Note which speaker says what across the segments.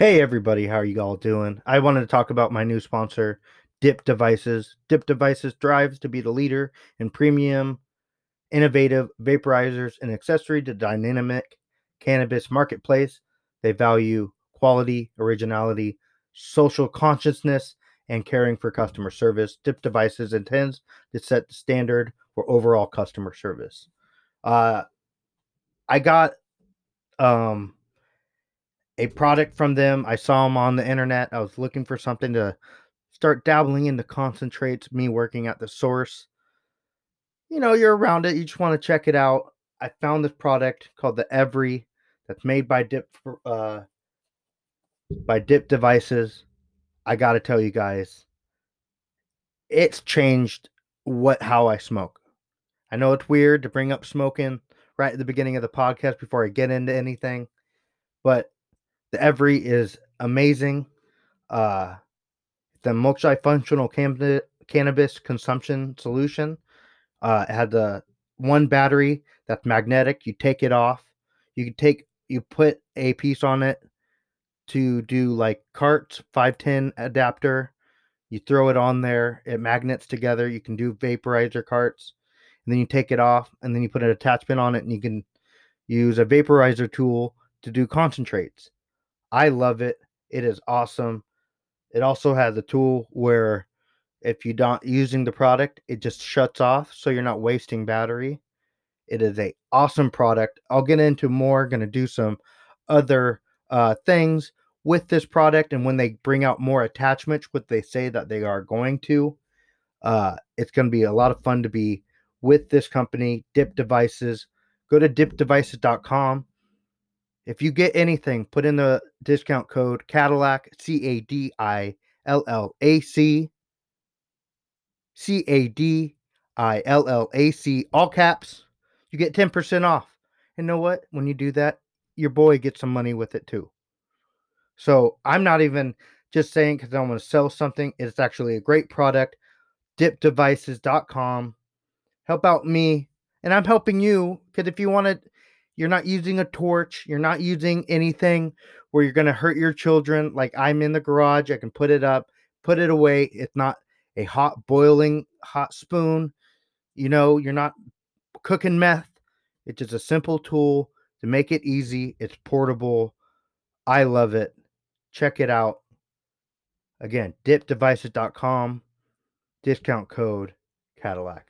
Speaker 1: Hey everybody, how are you all doing? I wanted to talk about my new sponsor, Dip Devices. Dip Devices strives to be the leader in premium, innovative vaporizers and accessory to dynamic cannabis marketplace. They value quality, originality, social consciousness, and caring for customer service. Dip Devices intends to set the standard for overall customer service. Uh, I got um a product from them. I saw them on the internet. I was looking for something to start dabbling into concentrates, me working at the source. You know, you're around it, you just want to check it out. I found this product called the EVRI that's made by Dip uh by Dip Devices. I got to tell you guys, it's changed what how I smoke. I know it's weird to bring up smoking right at the beginning of the podcast before I get into anything, but the EVRI is amazing. Uh, the multifunctional cannabis, cannabis consumption solution. Uh, it had the one battery that's magnetic. You take it off. You can take you put a piece on it to do like carts 510 adapter. You throw it on there. It magnets together. You can do vaporizer carts, and then you take it off, and then you put an attachment on it, and you can use a vaporizer tool to do concentrates. I love it. It is awesome. It also has a tool where if you're not using the product, it just shuts off so you're not wasting battery. It is a awesome product. I'll get into more, going to do some other uh, things with this product and when they bring out more attachments what they say that they are going to uh, it's going to be a lot of fun to be with this company dip devices go to dipdevices.com if you get anything, put in the discount code Cadillac, C A D I L L A C, C A D I L L A C, all caps. You get 10% off. And know what? When you do that, your boy gets some money with it too. So I'm not even just saying because I want to sell something. It's actually a great product. Dipdevices.com. Help out me. And I'm helping you because if you want to you're not using a torch. You're not using anything where you're going to hurt your children. Like I'm in the garage, I can put it up, put it away. It's not a hot, boiling hot spoon. You know, you're not cooking meth. It's just a simple tool to make it easy. It's portable. I love it. Check it out. Again, dipdevices.com, discount code Cadillac.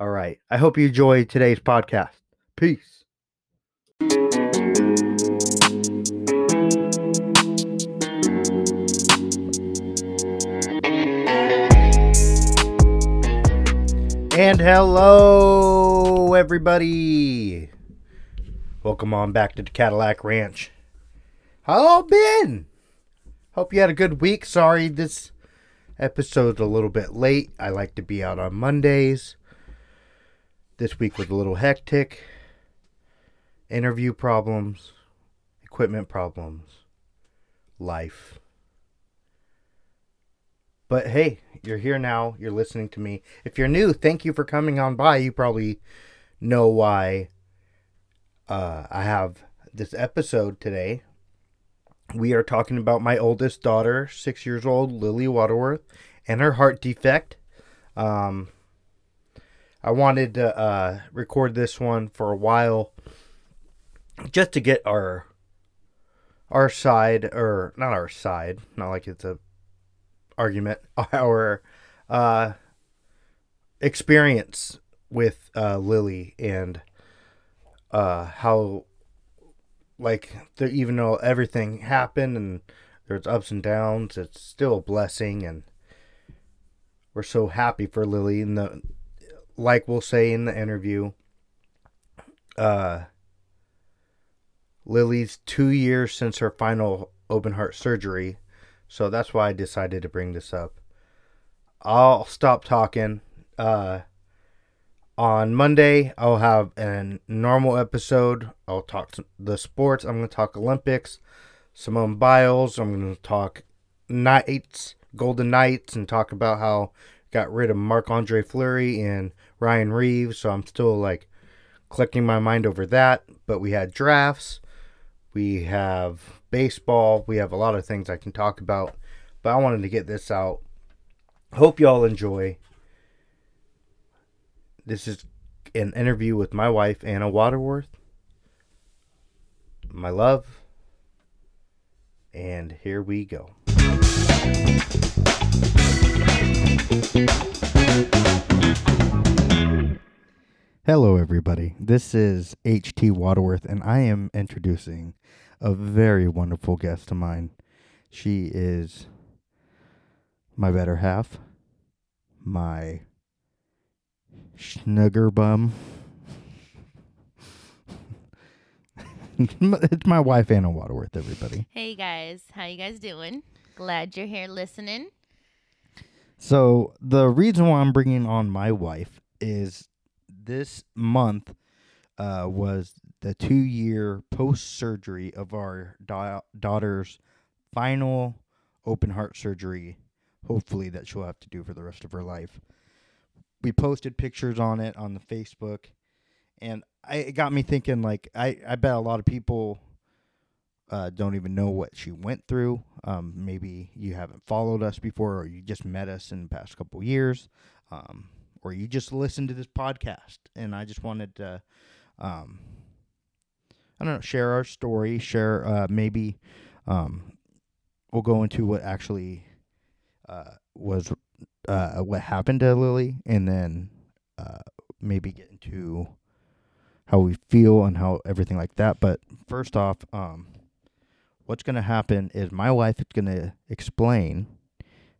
Speaker 1: All right. I hope you enjoyed today's podcast. Peace. And hello, everybody. Welcome on back to the Cadillac Ranch. How all been? Hope you had a good week. Sorry, this episode's a little bit late. I like to be out on Mondays. This week was a little hectic. Interview problems, equipment problems, life. But hey, you're here now. You're listening to me. If you're new, thank you for coming on by. You probably know why uh, I have this episode today. We are talking about my oldest daughter, six years old, Lily Watterworth, and her heart defect. Um, I wanted to uh, record this one for a while just to get our our side or not our side, not like it's a argument our uh, experience with uh, Lily and uh, how, like, the, even though everything happened and there's ups and downs, it's still a blessing, and we're so happy for Lily. And the, like we'll say in the interview, uh, Lily's two years since her final open heart surgery so that's why I decided to bring this up. I'll stop talking. Uh, on Monday, I'll have a normal episode. I'll talk the sports. I'm going to talk Olympics, Simone Biles. I'm going to talk Knights, Golden Knights, and talk about how got rid of Marc Andre Fleury and Ryan Reaves. So I'm still like collecting my mind over that. But we had drafts. We have baseball. We have a lot of things I can talk about, but I wanted to get this out. Hope y'all enjoy. This is an interview with my wife, Anna Watterworth. My love. And here we go. Hello, everybody. This is H.T. Watterworth, and I am introducing a very wonderful guest of mine. She is my better half, my snugger bum. it's my wife, Anna Watterworth, everybody.
Speaker 2: Hey guys, how you guys doing? Glad you're here listening.
Speaker 1: So, the reason why I'm bringing on my wife is this month uh, was the two year post surgery of our da- daughter's final open heart surgery, hopefully, that she'll have to do for the rest of her life. We posted pictures on it on the Facebook, and I, it got me thinking like, I, I bet a lot of people. Uh, don't even know what she went through. Um, maybe you haven't followed us before, or you just met us in the past couple years. Um, or you just listen to this podcast and I just wanted to um I don't know, share our story, share uh maybe um we'll go into what actually uh was uh what happened to Lily and then uh maybe get into how we feel and how everything like that. But first off, um what's gonna happen is my wife is gonna explain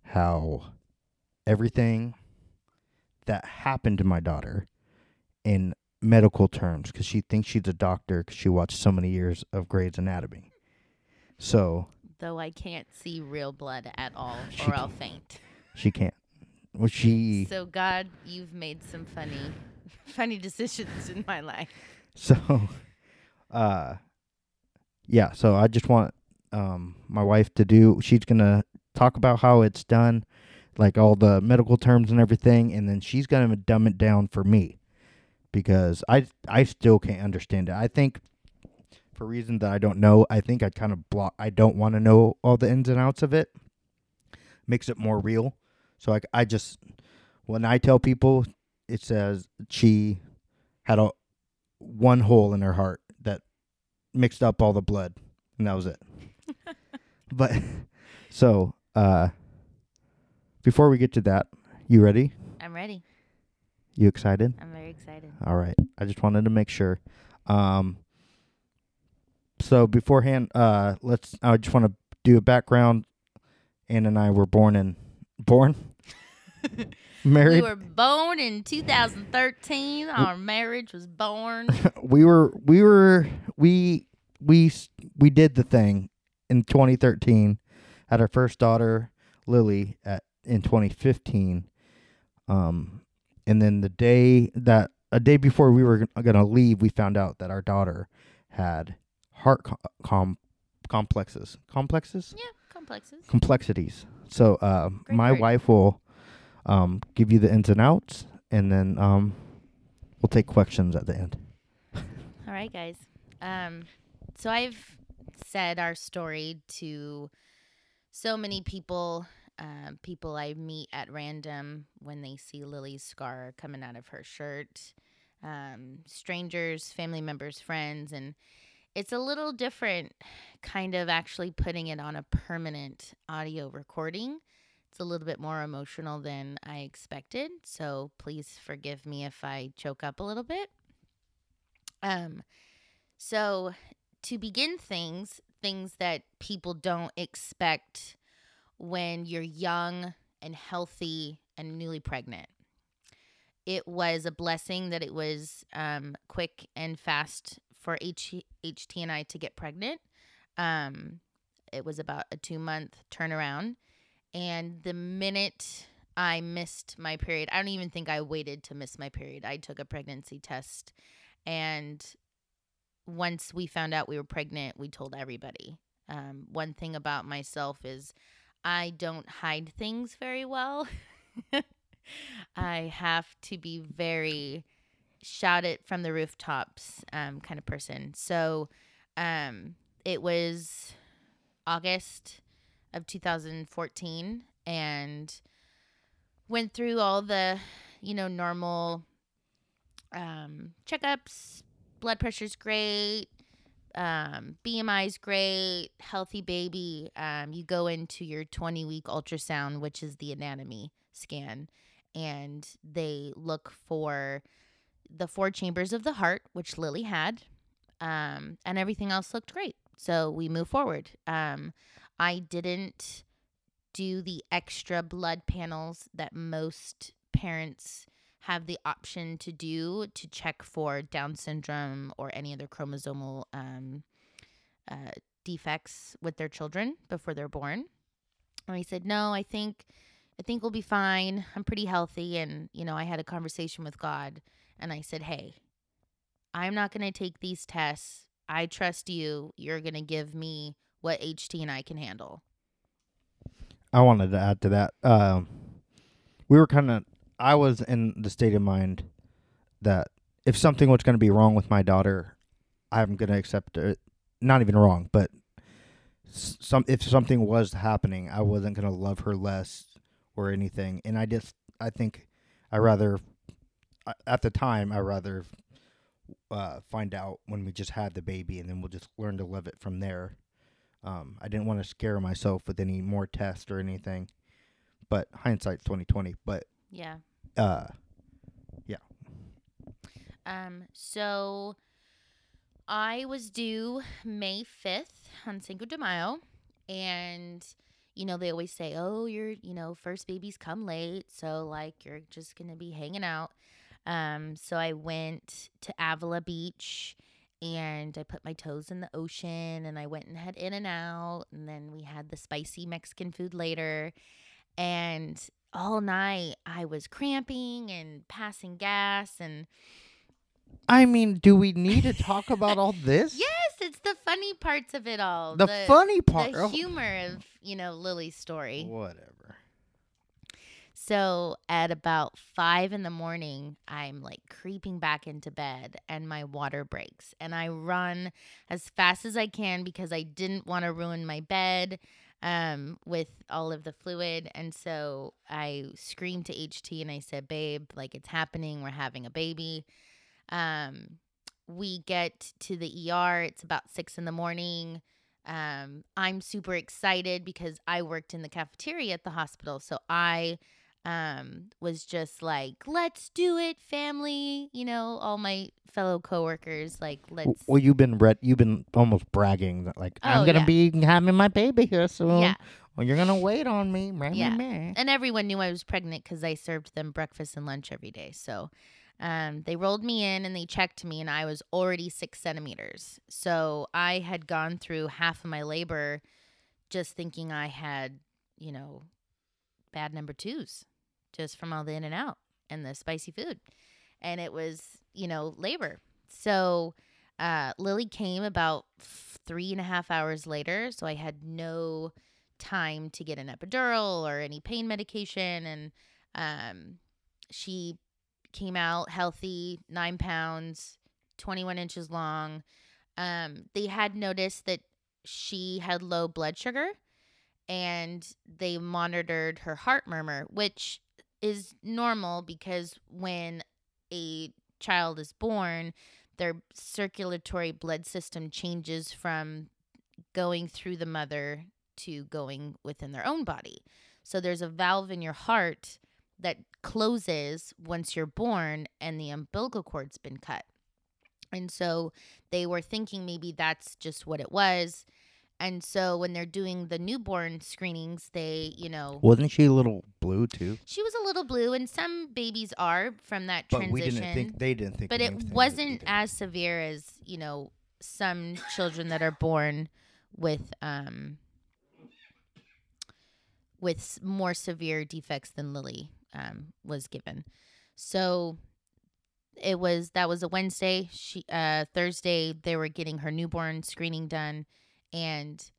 Speaker 1: how everything that happened to my daughter in medical terms because she thinks she's a doctor because she watched so many years of Grey's Anatomy. So
Speaker 2: Though I can't see real blood at all, or I'll faint.
Speaker 1: she can't. Well, she
Speaker 2: So God, you've made some funny, funny decisions in my life.
Speaker 1: so, uh, yeah. So I just want um my wife to do. She's gonna talk about how it's done, like all the medical terms and everything, and then she's gonna dumb it down for me because I I still can't understand it. I think for reasons that I don't know, I think I kind of block. I don't want to know all the ins and outs of it. Makes it more real. So I I just when I tell people, it says she had a one hole in her heart that mixed up all the blood, and that was it. but so uh before we get to that, you ready?
Speaker 2: I'm ready.
Speaker 1: You excited?
Speaker 2: I'm very excited.
Speaker 1: All right. I just wanted to make sure. Um so beforehand, uh let's I just want to do a background. Ann and I were born in born married.
Speaker 2: We were born in 2013. Our marriage was born.
Speaker 1: we were we were we we we did the thing in 2013 had our first daughter lily at in 2015 um and then the day that a day before we were going to leave we found out that our daughter had heart com- com- complexes complexes
Speaker 2: yeah, complexes.
Speaker 1: complexities so uh, my
Speaker 2: word.
Speaker 1: wife will um give you the ins and outs and then um we'll take questions at the end
Speaker 2: All right, guys. Um, so I've said our story to so many people, um, people I meet at random when they see Lily's scar coming out of her shirt, um, strangers, family members, friends, and it's a little different, kind of actually putting it on a permanent audio recording. It's a little bit more emotional than I expected, so please forgive me if I choke up a little bit. Um, so to begin things, things that people don't expect when you're young and healthy and newly pregnant. It was a blessing that it was um, quick and fast for H- HT and I to get pregnant. Um, it was about a two month turnaround. And the minute I missed my period, I don't even think I waited to miss my period. I took a pregnancy test and once we found out we were pregnant, we told everybody. Um, one thing about myself is I don't hide things very well. I have to be very shout it from the rooftops um, kind of person. So um, it was August of 2014 and went through all the, you know, normal um, checkups. Blood pressure's great. Um, is great. Healthy baby. Um, you go into your 20 week ultrasound, which is the anatomy scan, and they look for the four chambers of the heart, which Lily had, um, and everything else looked great. So we move forward. Um, I didn't do the extra blood panels that most parents have the option to do to check for Down syndrome or any other chromosomal um, uh, defects with their children before they're born. And I said, no, I think, I think we'll be fine. I'm pretty healthy. And, you know, I had a conversation with God and I said, hey, I'm not going to take these tests. I trust you. You're going to give me what HT and I can handle.
Speaker 1: I wanted to add to that. Um, we were kind of, I was in the state of mind that if something was going to be wrong with my daughter, I'm going to accept it. Not even wrong, but some if something was happening, I wasn't going to love her less or anything. And I just, I think, I rather, at the time, I rather uh, find out when we just had the baby, and then we'll just learn to love it from there. Um, I didn't want to scare myself with any more tests or anything, but hindsight's twenty twenty. But
Speaker 2: Yeah.
Speaker 1: Uh, yeah.
Speaker 2: Um, so I was due May 5th on Cinco de Mayo. And, you know, they always say, oh, you're, you know, first babies come late. So, like, you're just to be hanging out. Um, so I went to Avila Beach and I put my toes in the ocean and I went and had In and Out. And then we had the spicy Mexican food later. And all night I was cramping and passing gas and
Speaker 1: I mean, do we need to talk about all this?
Speaker 2: Yes, it's the funny parts of it all.
Speaker 1: The, funny part.
Speaker 2: the
Speaker 1: oh,
Speaker 2: humor of, you know, Lily's story.
Speaker 1: Whatever.
Speaker 2: So at about five in the morning, I'm like creeping back into bed and my water breaks. And I run as fast as I can because I didn't want to ruin my bed um, with all of the fluid. And so I screamed to HT and I said, Babe, like it's happening. We're having a baby. Um, we get to the ER. It's about six in the morning. Um, I'm super excited because I worked in the cafeteria at the hospital. So I um was just like let's do it family you know all my fellow coworkers like let's
Speaker 1: Well, you've been red. You've been almost bragging that, like,
Speaker 2: Oh,
Speaker 1: I'm gonna
Speaker 2: yeah.
Speaker 1: be having my baby here soon.
Speaker 2: yeah
Speaker 1: Well, you're gonna wait on me. Meh,
Speaker 2: Yeah.
Speaker 1: meh.
Speaker 2: and everyone knew I was pregnant because I served them breakfast and lunch every day. So um, they rolled me in and they checked me, and I was already six centimeters. So I had gone through half of my labor just thinking I had, you know, bad number twos just from all the in and out and the spicy food. And it was, you know, labor. So uh, Lily came about three and a half hours later. So I had no time to get an epidural or any pain medication. And um, she came out healthy, nine pounds, 21 inches long. Um, they had noticed that she had low blood sugar and they monitored her heart murmur, which is normal because when a child is born, their circulatory blood system changes from going through the mother to going within their own body. So there's a valve in your heart that closes once you're born and the umbilical cord's been cut. And so they were thinking maybe that's just what it was. And so when they're doing the newborn screenings, they, you know,
Speaker 1: Wasn't she a little blue too?
Speaker 2: she was a little blue, and some babies are from that
Speaker 1: But
Speaker 2: transition.
Speaker 1: we didn't think they didn't think.
Speaker 2: but it wasn't as severe as you know some children that are born with um with more severe defects than Lily um was given. So it was that was a Wednesday. She uh Thursday they were getting her newborn screening done and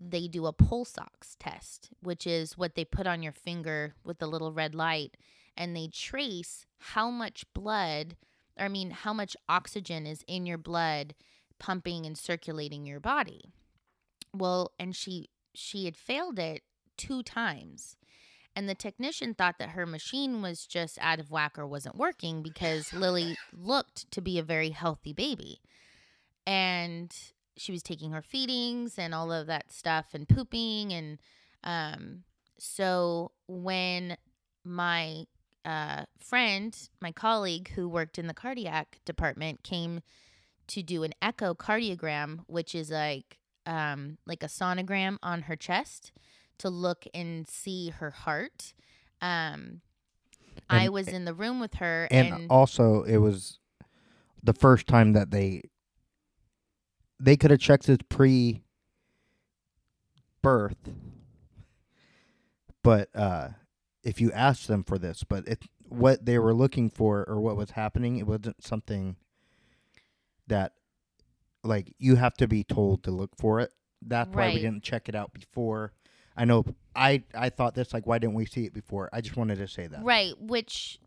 Speaker 2: they do a pulse ox test, which is what they put on your finger with the little red light and they trace how much blood I mean, how much oxygen is in your blood pumping and circulating your body. Well, and she she had failed it two times. And the technician thought that her machine was just out of whack or wasn't working because Lily looked to be a very healthy baby. And she was taking her feedings and all of that stuff and pooping. And um, so when my uh, friend, my colleague who worked in the cardiac department, came to do an echocardiogram, which is like um, like a sonogram on her chest to look and see her heart. Um, I was in the room with her,
Speaker 1: and,
Speaker 2: and,
Speaker 1: also it was the first time that they they could have checked it pre birth but uh if you asked them for this but it what they were looking for or what was happening it wasn't something that like you have to be told to look for it. That's why we didn't check it out before. I know i i thought this like why didn't we see it before? I just wanted to say that.
Speaker 2: Right, which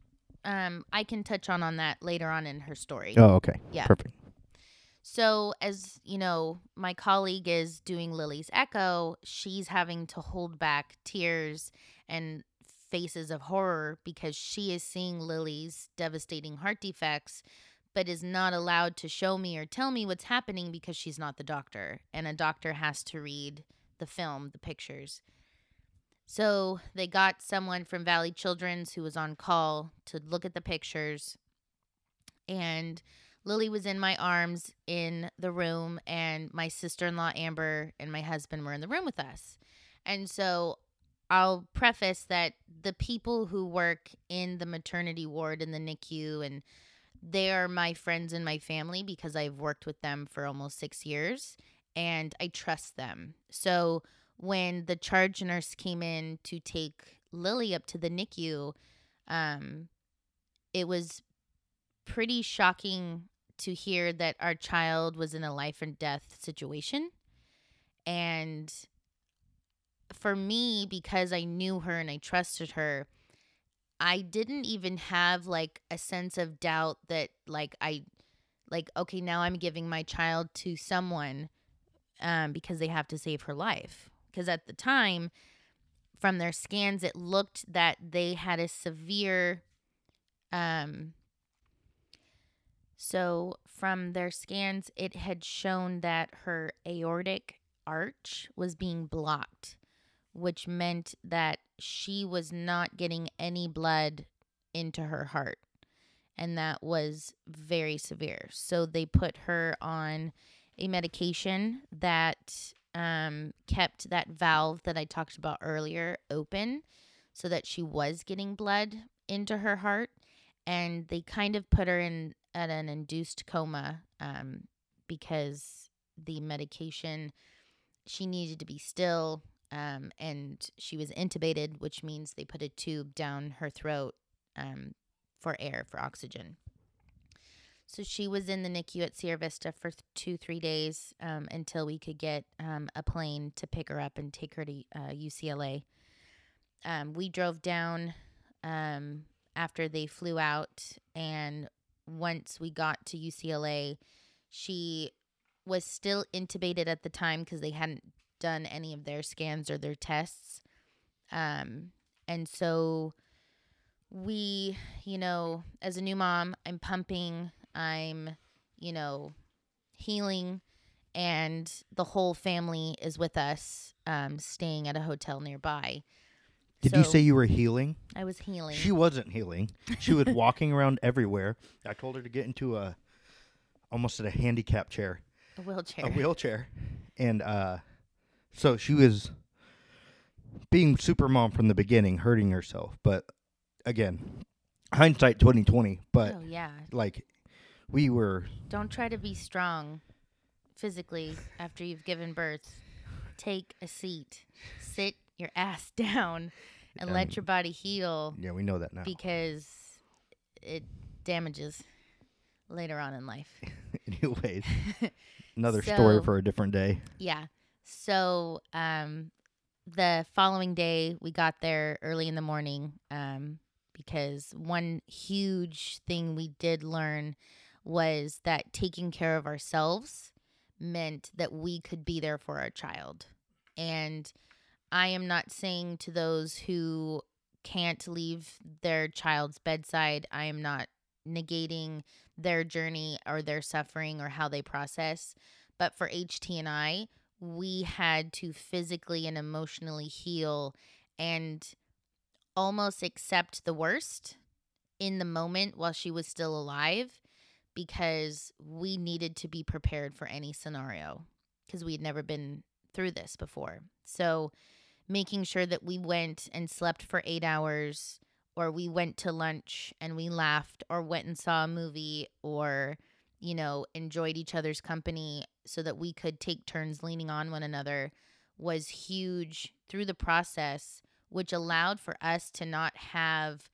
Speaker 2: um, I can touch on on that later on in her story.
Speaker 1: oh okay.
Speaker 2: Yeah.
Speaker 1: perfect
Speaker 2: So, as you know, my colleague is doing Lily's echo. She's having to hold back tears and faces of horror because she is seeing Lily's devastating heart defects, but is not allowed to show me or tell me what's happening because she's not the doctor. And a doctor has to read the film, the pictures. So, they got someone from Valley Children's who was on call to look at the pictures. And Lily was in my arms in the room, and my sister in law, Amber, and my husband were in the room with us. And so I'll preface that the people who work in the maternity ward in the NICU, and they are my friends and my family because I've worked with them for almost six years and I trust them. So when the charge nurse came in to take Lily up to the NICU, um, it was pretty shocking to hear that our child was in a life and death situation. And for me, because I knew her and I trusted her, I didn't even have like a sense of doubt that like I like okay, now I'm giving my child to someone um because they have to save her life. Because at the time from their scans it looked that they had a severe um so from their scans, it had shown that her aortic arch was being blocked, which meant that she was not getting any blood into her heart. And that was very severe. So they put her on a medication that um, kept that valve that I talked about earlier open so that she was getting blood into her heart and they kind of put her in at an induced coma um, because the medication she needed to be still um, and she was intubated which means they put a tube down her throat um, for air for oxygen. So she was in the nicu at sierra vista for two three days um, until we could get um, a plane to pick her up and take her to uh, ucla um, we drove down um, after they flew out and once we got to UCLA she was still intubated at the time because they hadn't done any of their scans or their tests. Um and so we you know as a new mom I'm pumping I'm you know healing and the whole family is with us um staying at a hotel nearby
Speaker 1: Did you say you were healing?
Speaker 2: I was healing
Speaker 1: She wasn't healing. She was walking around everywhere. I told her to get into a almost at a handicap chair,
Speaker 2: a wheelchair
Speaker 1: a wheelchair, and uh, so she was being super mom from the beginning, hurting herself. But again, hindsight twenty twenty. But
Speaker 2: oh yeah
Speaker 1: like, we were
Speaker 2: Don't try to be strong physically after you've given birth. Take a seat. Sit your ass down and
Speaker 1: Um,
Speaker 2: let your body heal
Speaker 1: yeah, we know that now.
Speaker 2: because it damages later on in life.
Speaker 1: Anyways, another story for a different day.
Speaker 2: Yeah. So, um, the following day, we got there early in the morning um, because one huge thing we did learn was that taking care of ourselves meant that we could be there for our child. And I am not saying to those who can't leave their child's bedside, I am not negating their journey or their suffering or how they process. But for HT and I, we had to physically and emotionally heal and almost accept the worst in the moment while she was still alive because we needed to be prepared for any scenario because we had never been through this before. So, making sure that we went and slept for eight hours, or we went to lunch and we laughed, or went and saw a movie, or, you know, enjoyed each other's company so that we could take turns leaning on one another was huge through the process, which allowed for us to not have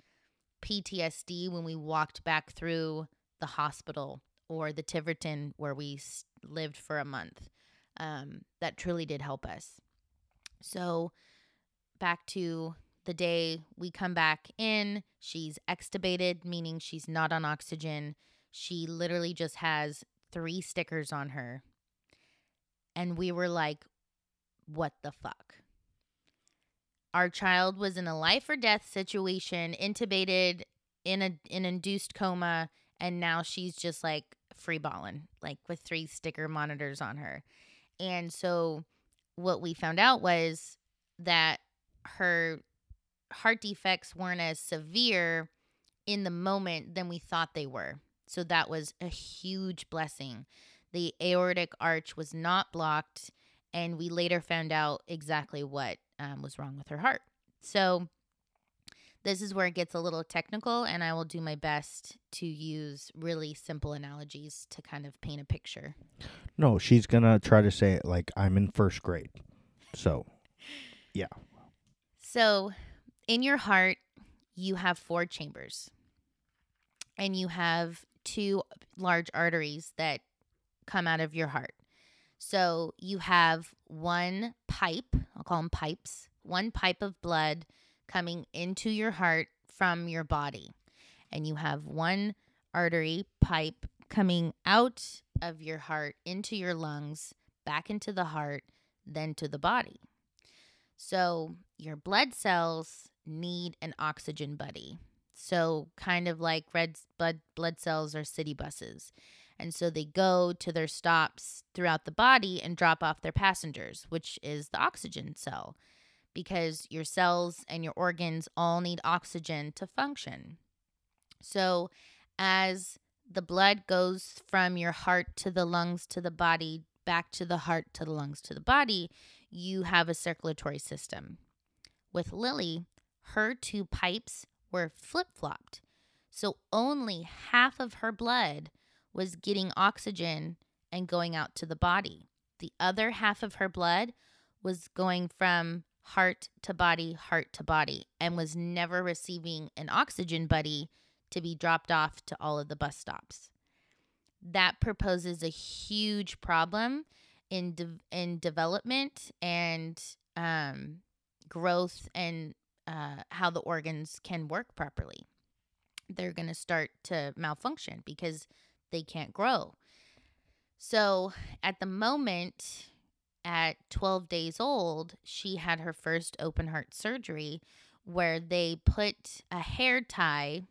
Speaker 2: PTSD when we walked back through the hospital or the Tiverton where we lived for a month. Um, that truly did help us. So, back to the day we come back in, she's extubated, meaning she's not on oxygen. She literally just has three stickers on her. And we were like, what the fuck? Our child was in a life or death situation, intubated in a an induced coma, and now she's just like free balling, like with three sticker monitors on her. And so what we found out was that her heart defects weren't as severe in the moment than we thought they were. So that was a huge blessing. The aortic arch was not blocked, and we later found out exactly what um, was wrong with her heart. So this is where it gets a little technical, and I will do my best to use really simple analogies to kind of paint a picture.
Speaker 1: No, she's going to try to say it like I'm in first grade. So, yeah.
Speaker 2: So, in your heart, you have four chambers, and you have two large arteries that come out of your heart. So, you have one pipe, I'll call them pipes, one pipe of blood coming into your heart from your body. And you have one artery pipe coming out of your heart into your lungs, back into the heart, then to the body. So your blood cells need an oxygen buddy. So kind of like red blood blood cells are city buses. And so they go to their stops throughout the body and drop off their passengers, which is the oxygen cell because your cells and your organs all need oxygen to function. So, as the blood goes from your heart to the lungs to the body, back to the heart to the lungs to the body, you have a circulatory system. With Lily, her two pipes were flip flopped. So only half of her blood was getting oxygen and going out to the body. The other half of her blood was going from heart to body, heart to body, and was never receiving an oxygen buddy to be dropped off to all of the bus stops. That proposes a huge problem in de- in development and um, growth and uh, how the organs can work properly. They're going to start to malfunction because they can't grow. So at the moment, at 12 days old, she had her first open heart surgery where they put a hair tie,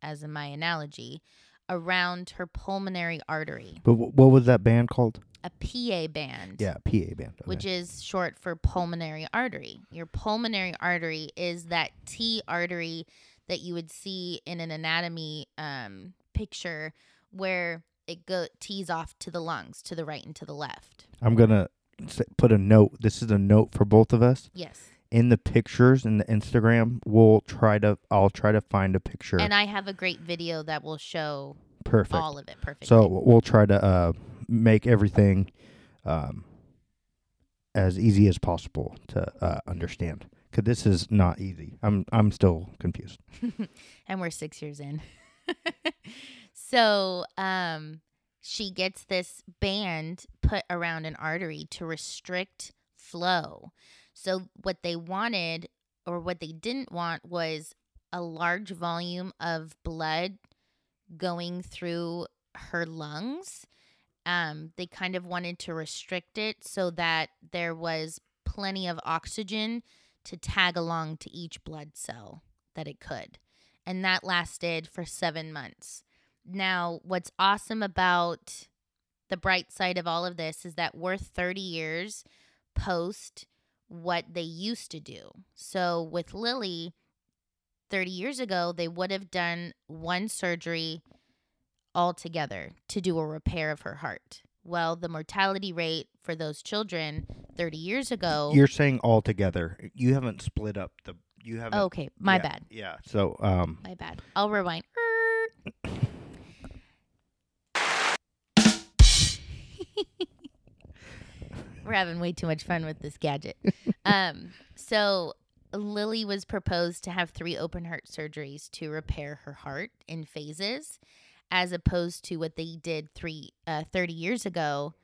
Speaker 2: as in my analogy, around her pulmonary artery.
Speaker 1: But what was that band called?
Speaker 2: A PA band.
Speaker 1: Yeah, PA band. Okay.
Speaker 2: Which is short for pulmonary artery. Your pulmonary artery is that T artery that you would see in an anatomy um, picture where it go tees off to the lungs, to the right and to the left.
Speaker 1: I'm gonna put a note. This is a note for both of us.
Speaker 2: Yes.
Speaker 1: In the pictures in the Instagram, we'll try to. I'll try to find a picture.
Speaker 2: And I have a great video that will show
Speaker 1: perfect
Speaker 2: all of it perfect.
Speaker 1: So we'll try to uh, make everything um, as easy as possible to uh, understand. Cause this is not easy. I'm I'm still confused.
Speaker 2: and we're six years in. so um she gets this band put around an artery to restrict flow. So, what they wanted or what they didn't want was a large volume of blood going through her lungs um, they kind of wanted to restrict it so that there was plenty of oxygen to tag along to each blood cell that it could. And that lasted for seven months. Now, what's awesome about the bright side of all of this is that we're 30 years post what they used to do. So with Lily, 30 years ago, they would have done one surgery altogether to do a repair of her heart. Well, the mortality rate for those children 30 years ago.
Speaker 1: You're saying all together. You haven't split up the. You haven't.
Speaker 2: okay, my
Speaker 1: yeah,
Speaker 2: bad.
Speaker 1: Yeah. So um.
Speaker 2: My bad. I'll rewind. We're having way too much fun with this gadget. um, so Lily was proposed to have three open heart surgeries to repair her heart in phases, as opposed to what they did three uh, 30 years ago.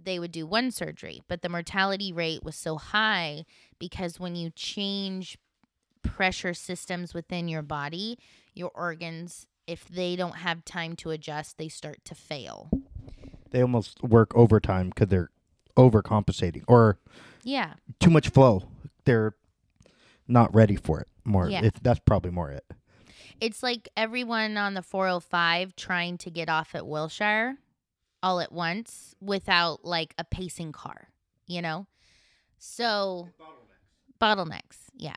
Speaker 2: They would do one surgery, but the mortality rate was so high because when you change pressure systems within your body, your organs, if they don't have time to adjust, they start to fail.
Speaker 1: They almost work overtime because they're overcompensating or
Speaker 2: Yeah.
Speaker 1: too much flow. They're not ready for it. More.
Speaker 2: Yeah.
Speaker 1: If that's probably more it.
Speaker 2: It's like everyone on the 405 trying to get off at Wilshire all at once without like a pacing car, you know? So, bottlenecks. Yeah.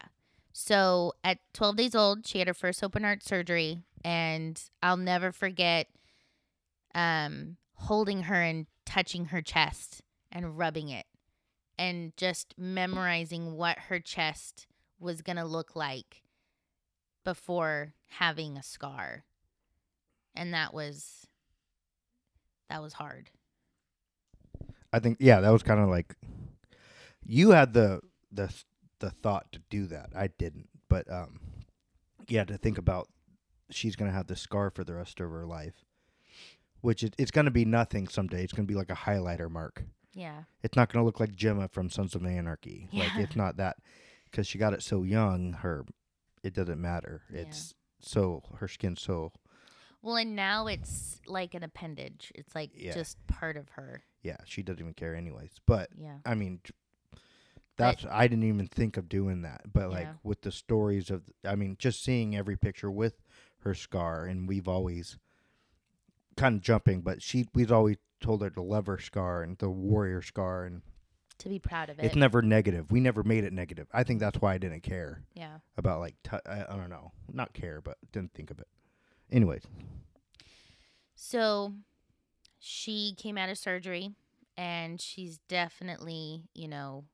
Speaker 2: So, at 12 days old, she had her first open heart surgery. And I'll never forget um, holding her and touching her chest and rubbing it and just memorizing what her chest was going to look like before having a scar. And that was that was hard.
Speaker 1: I think yeah, that was kind of like you had the the the thought to do that. I didn't, but um, yeah, to think about she's gonna have this scar for the rest of her life, which it, it's gonna be nothing someday. It's gonna be like a highlighter mark.
Speaker 2: Yeah.
Speaker 1: It's not gonna look like Gemma from Sons of Anarchy.
Speaker 2: Yeah.
Speaker 1: Like it's not that because she got it so young. Her it doesn't matter.
Speaker 2: Yeah.
Speaker 1: It's so her skin's so
Speaker 2: Well, and now it's like an appendage. It's like
Speaker 1: Yeah.
Speaker 2: just part of her.
Speaker 1: yeah. She doesn't even care anyways. But
Speaker 2: Yeah.
Speaker 1: I mean, that's I didn't even think of doing that. But like
Speaker 2: Yeah.
Speaker 1: with the stories of, I mean, just seeing every picture with her scar, and we've always kind of jumping, but she we've always told her to love her scar and the warrior scar, and
Speaker 2: To be proud of it.
Speaker 1: it's never negative. We never made it negative. I think that's why I didn't care
Speaker 2: yeah.
Speaker 1: about like t- I, I don't know, not care, but didn't think of it. Anyways,
Speaker 2: So she came out of surgery and she's definitely, you know,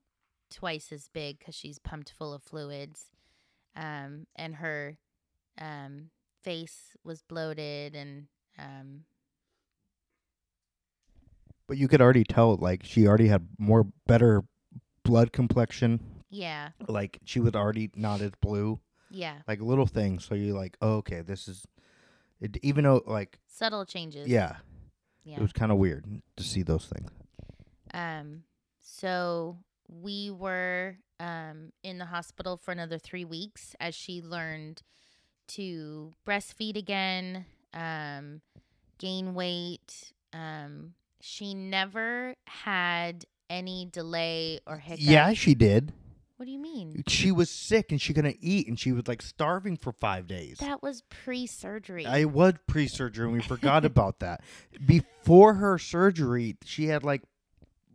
Speaker 2: twice as big because she's pumped full of fluids. Um, and her um, face was bloated and um,
Speaker 1: but you could already tell like she already had more better blood complexion.
Speaker 2: yeah,
Speaker 1: Like she was already not as blue.
Speaker 2: yeah,
Speaker 1: like little things so you're like oh, okay this is it even though like
Speaker 2: subtle changes.
Speaker 1: yeah,
Speaker 2: yeah.
Speaker 1: it was kind of weird to see those things
Speaker 2: Um, so we were um, in the hospital for another three weeks as she learned to breastfeed again, um, gain weight. Um, she never had any delay or hiccup.
Speaker 1: yeah she did
Speaker 2: What do you mean?
Speaker 1: she was sick and she couldn't eat and she was like starving for five days
Speaker 2: That was pre-surgery.
Speaker 1: i was pre-surgery and we forgot about that before her surgery she had like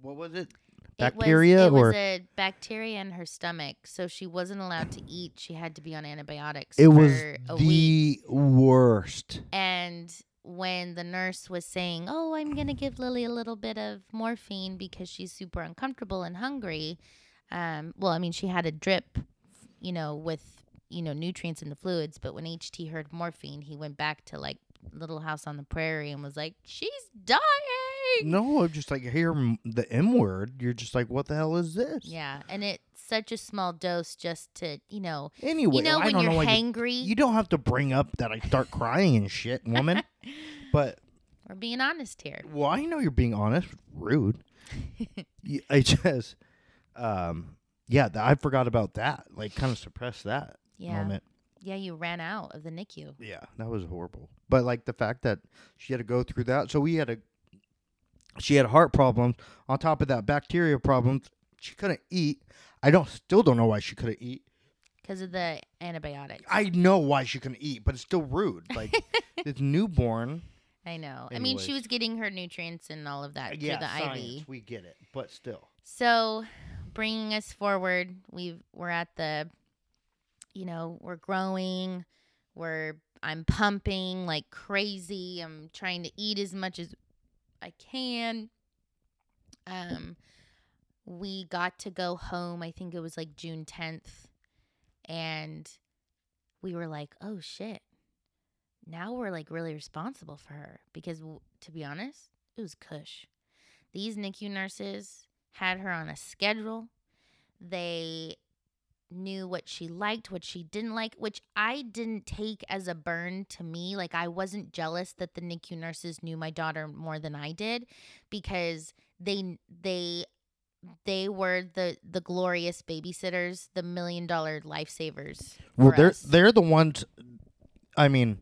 Speaker 1: what was it
Speaker 2: It was-
Speaker 1: bacteria
Speaker 2: it
Speaker 1: or
Speaker 2: was a bacteria in her stomach, so she wasn't allowed to eat. She had to be on antibiotics.
Speaker 1: it was
Speaker 2: a week.
Speaker 1: the worst
Speaker 2: And when the nurse was saying, "Oh, I'm going to give Lily a little bit of morphine because she's super uncomfortable and hungry." Um, well, I mean, she had a drip, you know, with, you know, nutrients in the fluids, but when HT heard morphine, he went back to like Little House on the Prairie and was like, "She's dying."
Speaker 1: no i'm just like hear the m word you're just like what the hell is this
Speaker 2: Yeah, and it's such a small dose just to, you know,
Speaker 1: anyway
Speaker 2: you know
Speaker 1: I
Speaker 2: when
Speaker 1: don't
Speaker 2: you're
Speaker 1: know why you
Speaker 2: hangry.
Speaker 1: You don't have to bring up that I start crying and shit, woman. but
Speaker 2: We're being honest here.
Speaker 1: well, I know you're being honest. Rude. I just, um, yeah, I forgot about that. Like, kind of suppressed that
Speaker 2: Yeah.
Speaker 1: moment.
Speaker 2: Yeah, you ran out of the NICU.
Speaker 1: Yeah, that was horrible. But like the fact that she had to go through that, so we had a She had heart problems. On top of that, bacteria problems. She couldn't eat. I don't still don't know why she couldn't eat.
Speaker 2: Because of the antibiotics.
Speaker 1: I know why she couldn't eat, but it's still rude. Like this newborn.
Speaker 2: I know. I mean, she was getting her nutrients and all of that
Speaker 1: yeah,
Speaker 2: through the
Speaker 1: science,
Speaker 2: IV.
Speaker 1: we get it, but still.
Speaker 2: So, bringing us forward, we've we're at the, you know, we're growing. We're I'm pumping like crazy. I'm trying to eat as much as I can. Um, we got to go home. I think it was like June 10th, and we were like, "Oh shit!" Now we're like really responsible for her because, to be honest, it was Kush. These NICU nurses had her on a schedule. They knew what she liked, what she didn't like, which I didn't take as a burn to me. Like I wasn't jealous that the NICU nurses knew my daughter more than I did because they they they were the the glorious babysitters, the million dollar lifesavers.
Speaker 1: Well, they're
Speaker 2: us.
Speaker 1: they're the ones. I mean,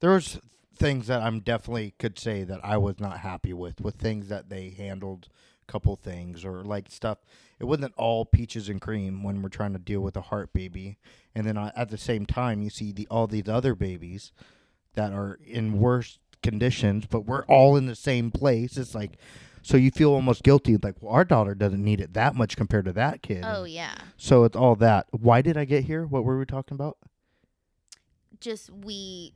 Speaker 1: there was things that I'm definitely could say that I was not happy with, with things that they handled, couple things or like stuff. It wasn't all peaches and cream when we're trying to deal with a heart baby, and then at the same time you see the all these other babies that are in worse conditions, but we're all in the same place. It's like. So you feel almost guilty, like well, our daughter doesn't need it that much compared to that kid.
Speaker 2: Oh yeah.
Speaker 1: So it's all that. Why did I get here? What were we talking about?
Speaker 2: just we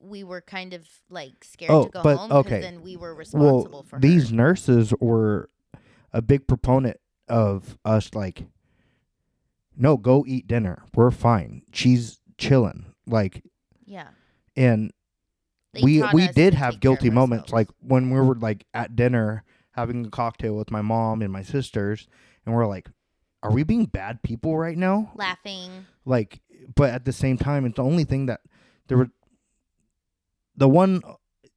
Speaker 2: we were kind of like scared
Speaker 1: Oh,
Speaker 2: to go
Speaker 1: but-
Speaker 2: home because
Speaker 1: okay.
Speaker 2: then we were responsible
Speaker 1: well,
Speaker 2: for
Speaker 1: these
Speaker 2: her.
Speaker 1: nurses were a big proponent of us like no, go eat dinner. We're fine. She's chilling. Like
Speaker 2: Yeah.
Speaker 1: and
Speaker 2: They
Speaker 1: we we did have
Speaker 2: take care of
Speaker 1: guilty moments like when we were like at dinner having a cocktail with my mom and my sisters and we're like are we being bad people right now?
Speaker 2: laughing.
Speaker 1: like but at the same time it's the only thing that there were the one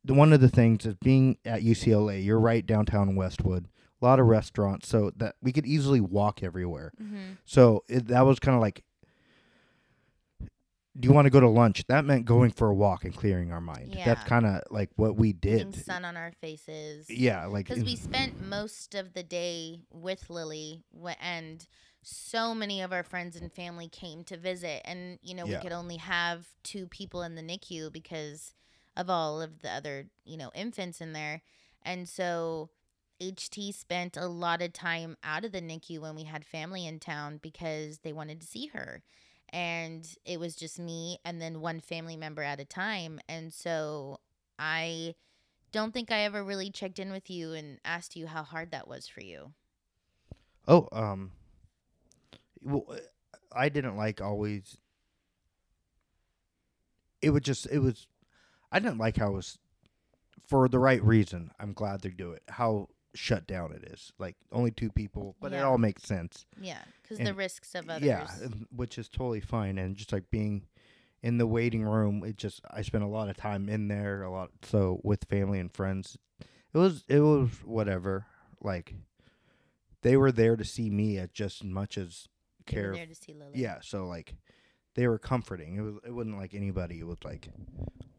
Speaker 1: the one of the things is being at UCLA you're right downtown Westwood a lot of restaurants so that we could easily walk everywhere
Speaker 2: hmm
Speaker 1: so it, that was kind of like do you want to go to lunch that meant going for a walk and clearing our mind
Speaker 2: Yeah.
Speaker 1: that's kind of like what we
Speaker 2: Getting
Speaker 1: did
Speaker 2: sun on our faces.
Speaker 1: yeah like
Speaker 2: Because we spent most of the day with Lily, and so many of our friends and family came to visit, and you know
Speaker 1: Yeah.
Speaker 2: we could only have two people in the NICU because of all of the other you know infants in there, and so HT spent a lot of time out of the NICU when we had family in town because they wanted to see her. And it was just me and then one family member at a time. And so I don't think I ever really checked in with you and asked you how hard that was for you.
Speaker 1: Oh, um, well, uh, I didn't like always. It would just, it was, I didn't like how it was, for the right reason. I'm glad they do it. How shut down it is, like only two people, but it all makes sense.
Speaker 2: Yeah, because the risks of others.
Speaker 1: Yeah, which is totally fine, and just like being in the waiting room, it just I spent a lot of time in there, a lot so with family and friends. It was it was whatever. Like they were there to see me as just as much as
Speaker 2: were
Speaker 1: care.
Speaker 2: there to see Lily.
Speaker 1: Yeah, so like they were comforting. It was it wasn't like anybody. It was like,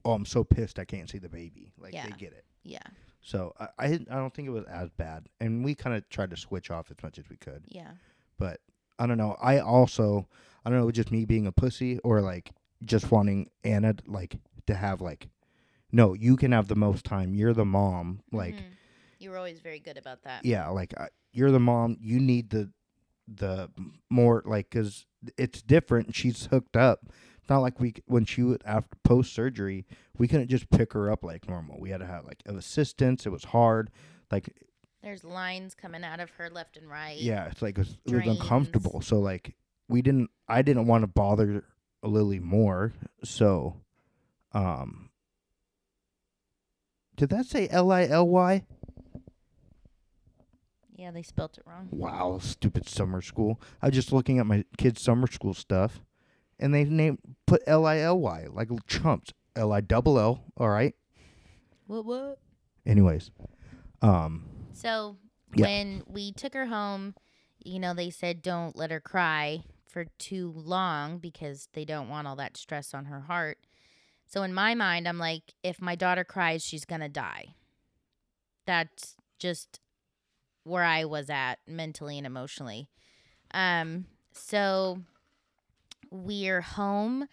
Speaker 1: oh, I'm so pissed I can't see the baby. Like
Speaker 2: Yeah.
Speaker 1: they get it.
Speaker 2: Yeah.
Speaker 1: So I I, didn't- I don't think it was as bad, and we kind of tried to switch off as much as we could
Speaker 2: Yeah.
Speaker 1: but I don't know. I also I don't know, just me being a pussy or like just wanting Anna like to have like no, you can have the most time. You're the mom. Like
Speaker 2: Mhm. you were always very good about that.
Speaker 1: yeah, like I, you're the mom. You need the the more like cuz it's different. She's hooked up. Not like we when she would after post surgery, we couldn't just pick her up like normal. We had to have like assistance. It was hard. Like
Speaker 2: There's lines coming out of her left and right.
Speaker 1: yeah, it's like it was, it was uncomfortable. So like we didn't I didn't want to bother Lily more. So um Did that say L I L Y?
Speaker 2: Yeah, they spelt it wrong.
Speaker 1: Wow, stupid summer school. I was just looking at my kids' summer school stuff and they named put L I L Y like chumps. L I double L, all right?
Speaker 2: What what?
Speaker 1: Anyways. Um
Speaker 2: So
Speaker 1: Yeah.
Speaker 2: when we took her home, you know, they said don't let her cry for too long because they don't want all that stress on her heart. So in my mind, I'm like, if my daughter cries, she's gonna die. That's just where I was at mentally and emotionally. Um, so we're home,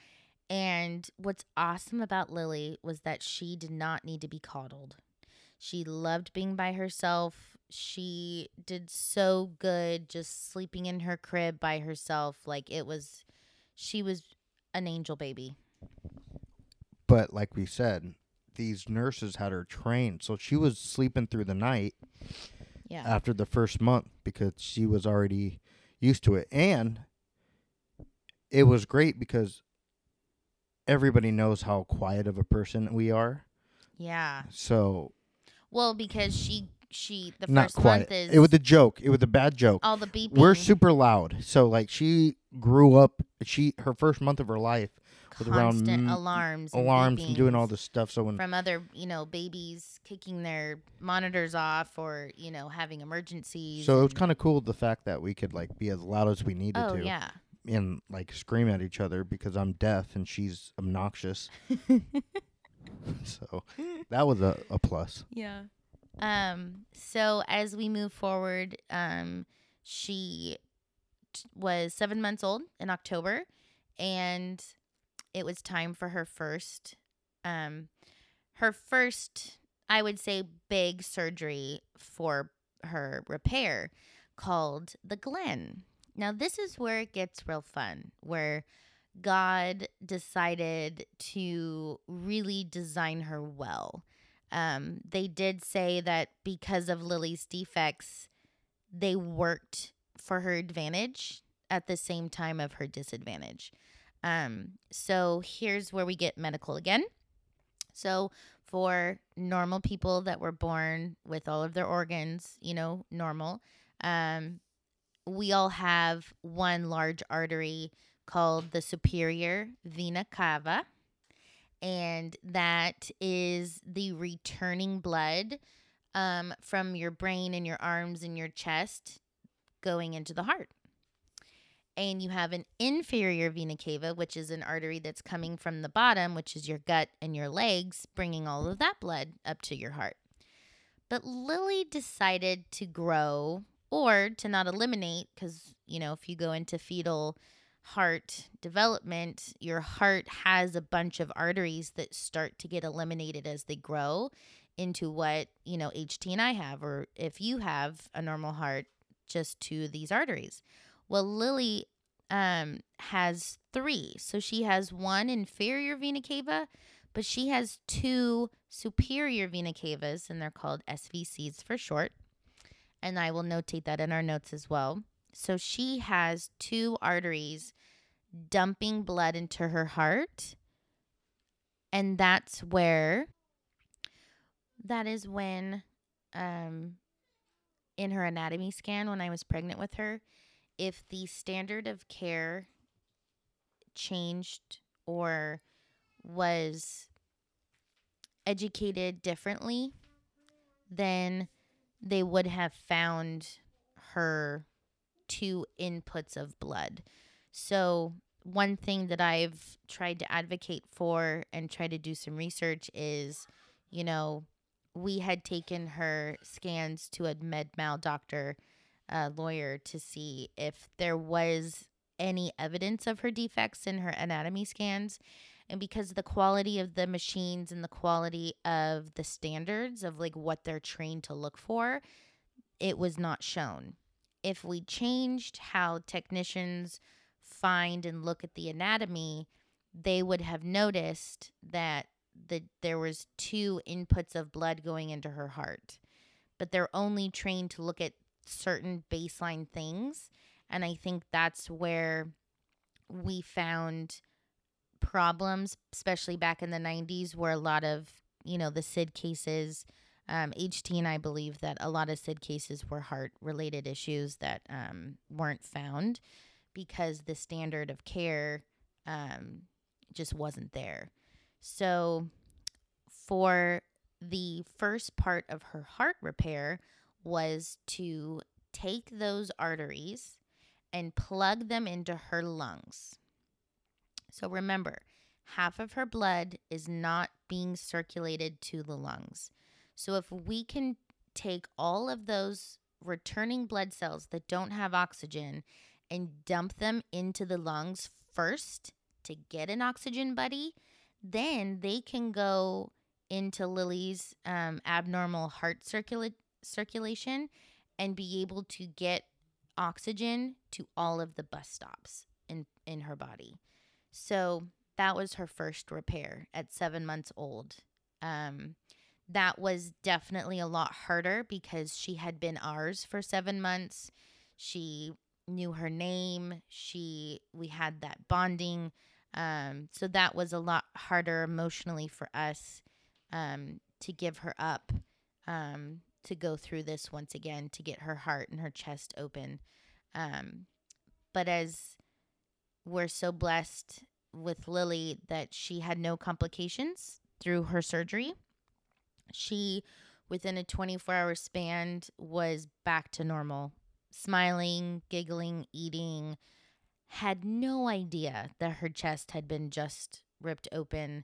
Speaker 2: and what's awesome about Lily was that she did not need to be coddled. She loved being by herself. She did so good just sleeping in her crib by herself. Like it was, she was an angel baby.
Speaker 1: But like we said, these nurses had her trained, so she was sleeping through the night
Speaker 2: Yeah.
Speaker 1: after the first month because she was already used to it. And it was great because everybody knows how quiet of a person we are.
Speaker 2: yeah.
Speaker 1: So
Speaker 2: Well, because she, she, the
Speaker 1: not
Speaker 2: first
Speaker 1: quiet.
Speaker 2: month is
Speaker 1: It was a joke. It was a bad joke.
Speaker 2: all the beeping.
Speaker 1: We're super loud. So like she grew up she her first month of her life with around
Speaker 2: constant
Speaker 1: m-
Speaker 2: alarms, and
Speaker 1: alarms and doing all this stuff. So when
Speaker 2: from other, you know, babies kicking their monitors off or you know having emergencies.
Speaker 1: so it was kind of cool the fact that we could like be as loud as we needed
Speaker 2: Oh
Speaker 1: to
Speaker 2: yeah.
Speaker 1: And like scream at each other because I'm deaf and she's obnoxious. so that was a, a plus.
Speaker 2: Yeah. Um. So as we move forward, um, she t- was seven months old in October, and it was time for her first, um, her first, I would say, big surgery for her repair, called the Glenn. Now this is where it gets real fun, where God decided to really design her well. Um, they did say that because of Lily's defects, they worked for her advantage at the same time of her disadvantage. Um, so here's where we get medical again. So for normal people that were born with all of their organs, you know, normal, um, we all have one large artery called the superior vena cava and that is the returning blood um, from your brain and your arms and your chest going into the heart. And you have an inferior vena cava, which is an artery that's coming from the bottom, which is your gut and your legs, bringing all of that blood up to your heart. But Lily decided to grow or to not eliminate, because, you know, if you go into fetal heart development, your heart has a bunch of arteries that start to get eliminated as they grow into what, you know, HT and I have, or if you have a normal heart, just to these arteries. Well, Lily um, has three. So she has one inferior vena cava, but she has two superior vena cavas, and they're called SVCs for short. And I will notate that in our notes as well. So she has two arteries dumping blood into her heart. And that's where, that is when, um, in her anatomy scan, when I was pregnant with her, if the standard of care changed or was educated differently, then they would have found her two inputs of blood. So, one thing that I've tried to advocate for and try to do some research is, you know, we had taken her scans to a med mal doctor, uh, lawyer, to see if there was any evidence of her defects in her anatomy scans. And because the quality of the machines and the quality of the standards of like what they're trained to look for, it was not shown. If we changed how technicians find and look at the anatomy, they would have noticed that the there was two inputs of blood going into her heart. But they're only trained to look at certain baseline things, and I think that's where we found problems, especially back in the 90s, where a lot of, you know, the SID cases, um, HT and I believe that a lot of SID cases were heart related issues that um, weren't found because the standard of care um, just wasn't there. So, for the first part of her heart repair was to take those arteries and plug them into her lungs. So remember, half of her blood is not being circulated to the lungs. So if we can take all of those returning blood cells that don't have oxygen and dump them into the lungs first to get an oxygen buddy. Then they can go into Lily's um, abnormal heart circula- circulation and be able to get oxygen to all of the bus stops in, in her body. So that was her first repair at seven months old. Um, that was definitely a lot harder because she had been ours for seven months. She knew her name. She we had that bonding. Um, so that was a lot harder emotionally for us um, to give her up, um, to go through this once again, to get her heart and her chest open. Um, but as we're so blessed with Lily that she had no complications through her surgery. She, within a 24 hour span, was back to normal, smiling, giggling, eating, had no idea that her chest had been just ripped open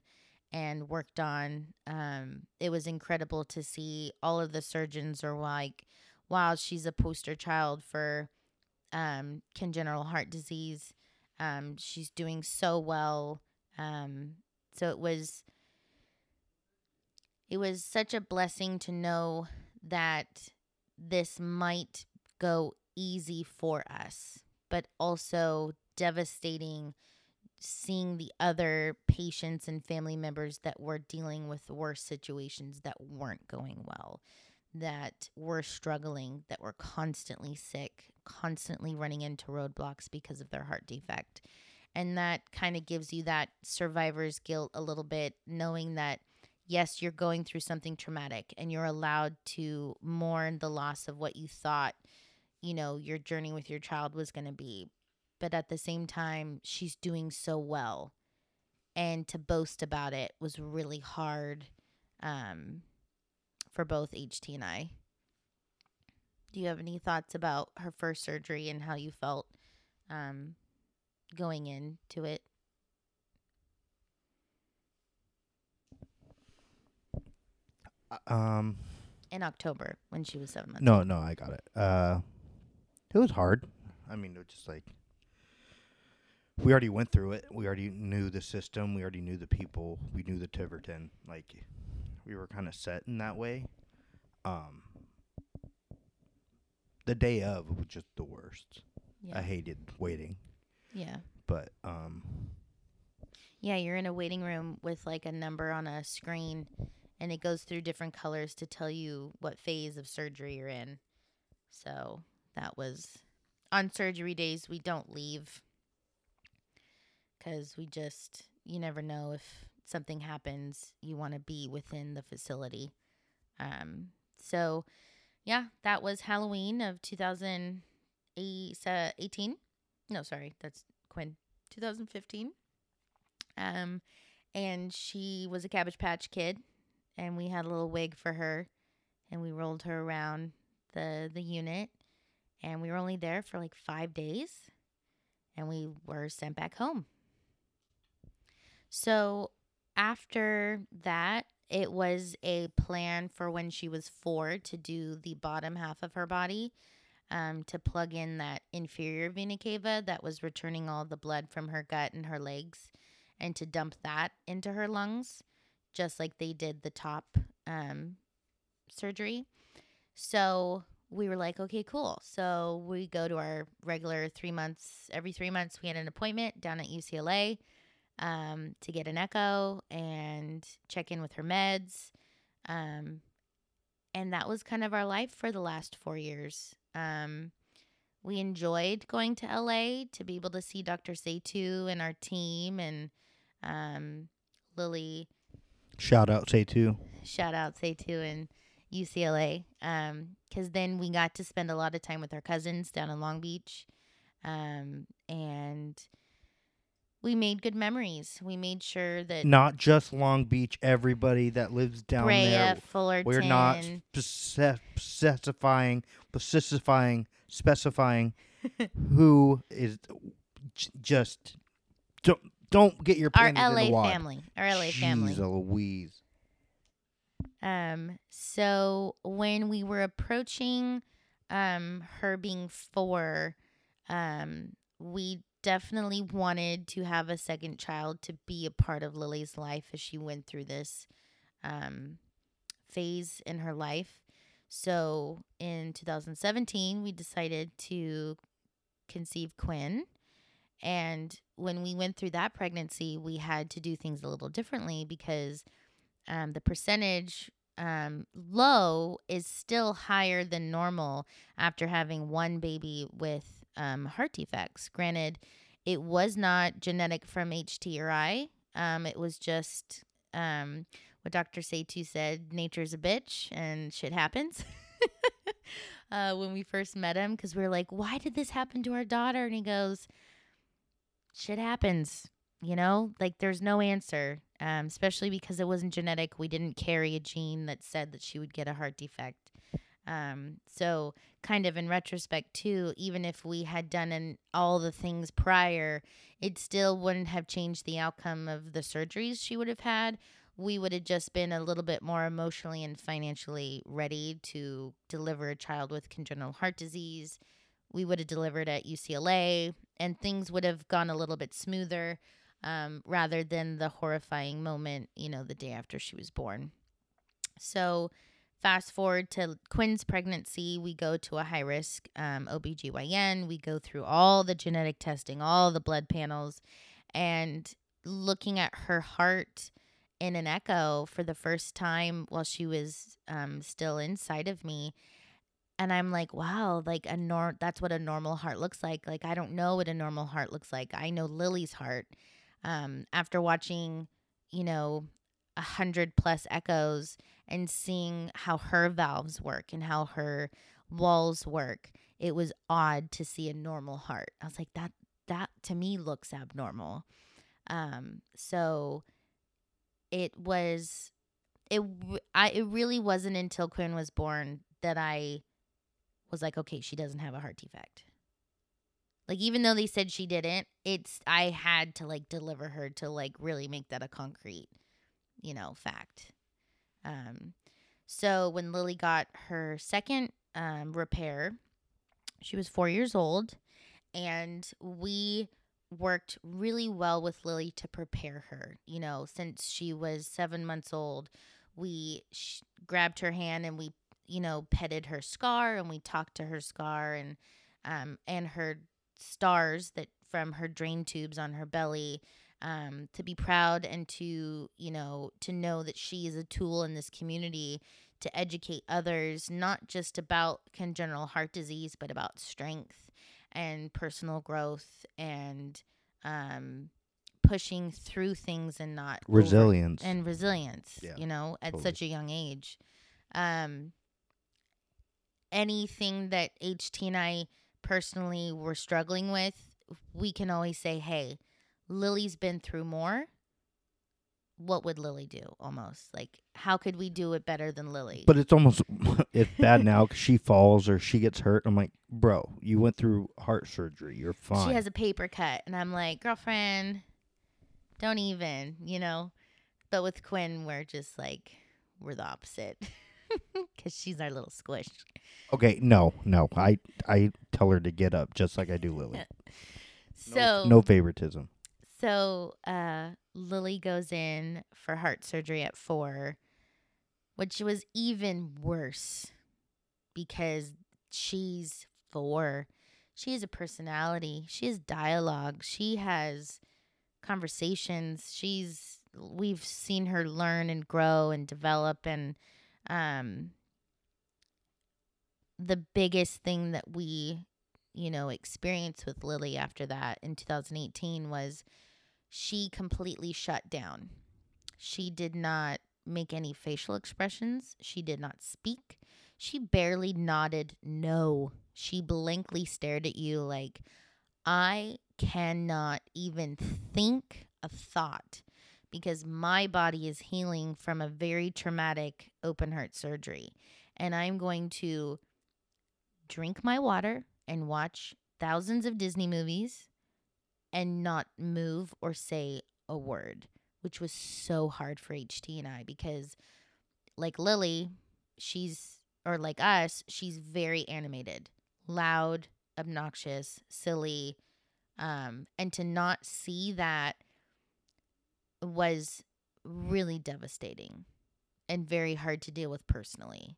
Speaker 2: and worked on. Um, it was incredible to see all of the surgeons are like, wow, she's a poster child for um, congenital heart disease. Um, she's doing so well. Um, so it was it was such a blessing to know that this might go easy for us, but also devastating seeing the other patients and family members that were dealing with worse situations that weren't going well, that were struggling, that were constantly sick, constantly running into roadblocks because of their heart defect. And that kind of gives you that survivor's guilt a little bit, knowing that yes, you're going through something traumatic and you're allowed to mourn the loss of what you thought, you know, your journey with your child was going to be. But at the same time, she's doing so well. And to boast about it was really hard um, for both HT and I. Do you have any thoughts about her first surgery and how you felt um, going into it?
Speaker 1: Um,
Speaker 2: In October when she was seven months.
Speaker 1: no, no, I got it. Uh, it was hard. I mean, it was just like we already went through it. We already knew the system. We already knew the people. We knew the Tiverton. Like we were kind of set in that way. Um, the day of was just the worst.
Speaker 2: Yeah.
Speaker 1: I hated waiting,
Speaker 2: yeah.
Speaker 1: but um,
Speaker 2: Yeah, you're in a waiting room with like a number on a screen and it goes through different colors to tell you what phase of surgery you're in. So that was on surgery days, we don't leave because we just, you never know if something happens, you want to be within the facility. Um, so yeah, that was Halloween of 2018. No, sorry, that's Quinn. 2015. Um, and she was a Cabbage Patch kid, and we had a little wig for her, and we rolled her around the the unit, and we were only there for like five days, and we were sent back home. So after that, it was a plan for when she was four to do the bottom half of her body. Um, to plug in that inferior vena cava that was returning all the blood from her gut and her legs and to dump that into her lungs, just like they did the top um, surgery. So we were like, okay, cool. So we go to our regular three months, every three months, we had an appointment down at UCLA um, to get an echo and check in with her meds. Um, and that was kind of our life for the last four years. Um, we enjoyed going to LA to be able to see Dr. Satou and our team and um, Lily.
Speaker 1: shout out Satou.
Speaker 2: Shout out Satou and UCLA. Because then we got to spend a lot of time with our cousins down in Long Beach. Um, and we made good memories. We made sure that
Speaker 1: Not just Long Beach. Everybody that lives down
Speaker 2: Brea,
Speaker 1: there.
Speaker 2: Fullerton,
Speaker 1: We're not speci- specifying, specifying, specifying who is j- just don't don't get your
Speaker 2: our LA family. Our LA family.
Speaker 1: Jeez Louise.
Speaker 2: Um, so when we were approaching um her being four, um, we definitely wanted to have a second child to be a part of Lily's life as she went through this um phase in her life. So in 2017, we decided to conceive Quinn. And when we went through that pregnancy, we had to do things a little differently because um, the percentage um, low is still higher than normal after having one baby with um, heart defects. Granted, it was not genetic from HT or I. Um, it was just um, what Dr. Satou said nature's a bitch and shit happens. uh, when we first met him, because we were like, why did this happen to our daughter? And he goes, shit happens. You know, like there's no answer, um, especially because it wasn't genetic. We didn't carry a gene that said that she would get a heart defect. Um, so, kind of in retrospect, too, even if we had done an, all the things prior, it still wouldn't have changed the outcome of the surgeries she would have had. We would have just been a little bit more emotionally and financially ready to deliver a child with congenital heart disease. We would have delivered at UCLA, and things would have gone a little bit smoother um, rather than the horrifying moment, you know, the day after she was born. So, fast forward to Quinn's pregnancy, we go to a high risk um, OBGYN. We go through all the genetic testing, all the blood panels, and looking at her heart in an echo for the first time while she was um, still inside of me. And I'm like, wow, like a nor that's what a normal heart looks like. Like I don't know what a normal heart looks like. I know Lily's heart um, after watching, you know, a hundred plus echoes and seeing how her valves work and how her walls work, it was odd to see a normal heart. I was like, that that to me looks abnormal. Um, so it was it I it really wasn't until Quinn was born that I was like, okay, she doesn't have a heart defect. Like even though they said she didn't, it's I had to like deliver her to like really make that a concrete, you know, fact. Um so when Lily got her second um repair, she was 4 years old and we worked really well with Lily to prepare her. You know, since she was 7 months old, we sh- grabbed her hand and we, you know, petted her scar and we talked to her scar and um and her stars that from her drain tubes on her belly um, to be proud and to you know to know that she is a tool in this community to educate others not just about congenital heart disease but about strength and personal growth and um, pushing through things and not over-
Speaker 1: Resilience.
Speaker 2: and resilience
Speaker 1: Yeah,
Speaker 2: you know at
Speaker 1: totally.
Speaker 2: such a young age um anything that ht and i personally were struggling with we can always say hey lily's been through more what would lily do almost like how could we do it better than lily
Speaker 1: But it's almost it's bad now because she falls or she gets hurt. I'm like, bro, you went through heart surgery. You're fine.
Speaker 2: she has a paper cut and i'm like girlfriend don't even you know but with quinn we're just like we're the opposite because she's our little squish
Speaker 1: okay, no, no. I I tell her to get up just like I do Lily.
Speaker 2: so
Speaker 1: no, no favoritism.
Speaker 2: So uh, Lily goes in for heart surgery at four, which was even worse because she's four. She has a personality. She has dialogue. She has conversations. She's we've seen her learn and grow and develop and um the biggest thing that we you know experienced with Lily after that in 2018 was she completely shut down. She did not make any facial expressions. She did not speak. She barely nodded no. She blankly stared at you like, I cannot even think a thought because my body is healing from a very traumatic open heart surgery. And I'm going to drink my water and watch thousands of Disney movies and not move or say a word, which was so hard for HT and I because like Lily, she's or like us, she's very animated, loud, obnoxious, silly. Um, and to not see that was really devastating and very hard to deal with personally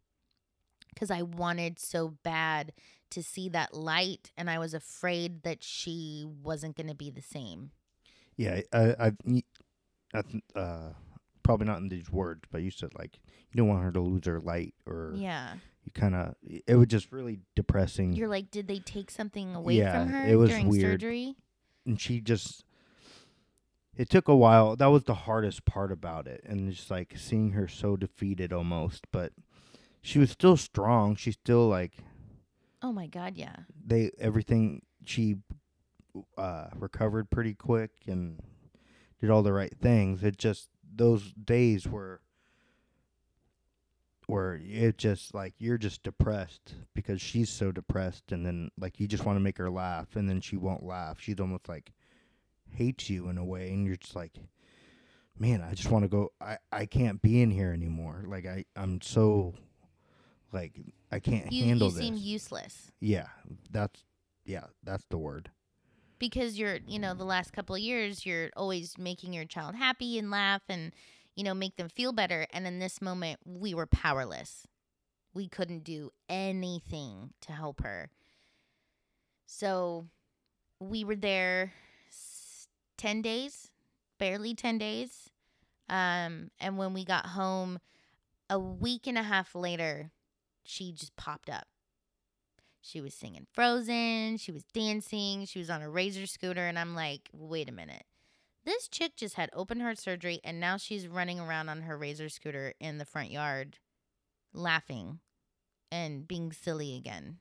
Speaker 2: because I wanted so bad to see that light and I was afraid that she wasn't going to be the same.
Speaker 1: Yeah, I, I, I uh, probably not in these words, but you said like you don't want her to lose her light or
Speaker 2: Yeah.
Speaker 1: you kind of it was just really depressing.
Speaker 2: You're like, did they take something away
Speaker 1: Yeah,
Speaker 2: from her
Speaker 1: it was
Speaker 2: during
Speaker 1: weird.
Speaker 2: surgery?
Speaker 1: and she just it took a while that was the hardest part about it and just like seeing her so defeated almost but she was still strong she still like
Speaker 2: Oh my god, yeah.
Speaker 1: they everything she uh recovered pretty quick and did all the right things. It just those days were where it just like you're just depressed because she's so depressed and then like you just want to make her laugh and then she won't laugh. She's almost like hates you in a way and you're just like man i just want to go i i can't be in here anymore. Like i i'm so like i can't
Speaker 2: You
Speaker 1: handle
Speaker 2: you
Speaker 1: this
Speaker 2: seem useless
Speaker 1: yeah that's yeah that's the word
Speaker 2: because you're, you know, the last couple of years you're always making your child happy and laugh and you know, make them feel better and in this moment we were powerless. We couldn't do anything to help her. So we were there 10 days, barely 10 days. Um, and when we got home a week and a half later, she just popped up. She was singing Frozen, she was dancing, she was on a razor scooter, and I'm like, wait a minute. This chick just had open heart surgery and now she's running around on her razor scooter in the front yard laughing and being silly again.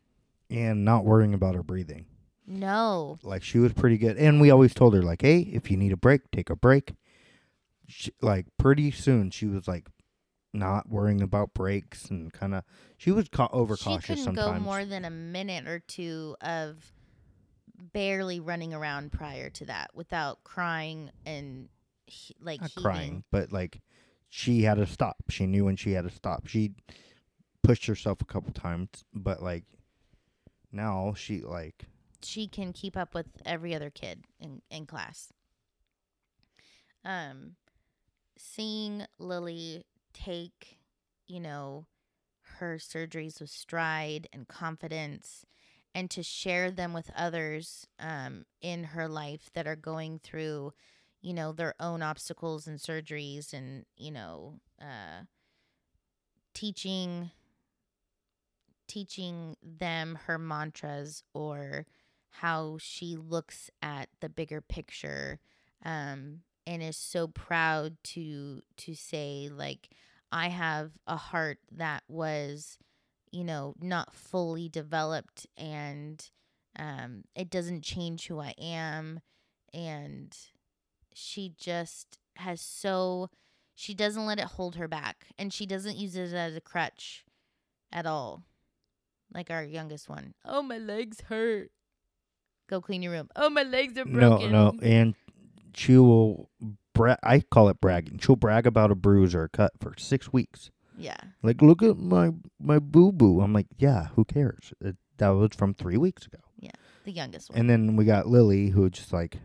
Speaker 1: and not worrying about her breathing
Speaker 2: No.
Speaker 1: like she was pretty good and we always told her like hey if you need a break take a break she, like pretty soon she was like not worrying about breaks and kind of she was ca-
Speaker 2: She
Speaker 1: overcautious
Speaker 2: couldn't
Speaker 1: sometimes
Speaker 2: go more than a minute or two of barely running around prior to that without crying and he- like
Speaker 1: not
Speaker 2: heaving.
Speaker 1: crying but like she had to stop she knew when she had to stop she pushed herself a couple times but like now she like
Speaker 2: she can keep up with every other kid in, in class. Um, seeing Lily take, you know, her surgeries with stride and confidence and to share them with others um, in her life that are going through, you know, their own obstacles and surgeries and, you know, uh, teaching teaching them her mantras or how she looks at the bigger picture um, and is so proud to to say like I have a heart that was you know not fully developed and um, it doesn't change who I am and she just has so she doesn't let it hold her back and she doesn't use it as a crutch at all like our youngest one. Oh, my legs hurt. Go clean your room. Oh, my legs are broken.
Speaker 1: no no and she will bra- i call it bragging she'll brag about a bruise or a cut for six weeks
Speaker 2: Yeah.
Speaker 1: Like, look at my my boo boo. I'm like, yeah, who cares? It, that was from three weeks ago.
Speaker 2: Yeah, the youngest one.
Speaker 1: And then we got Lily, who just like,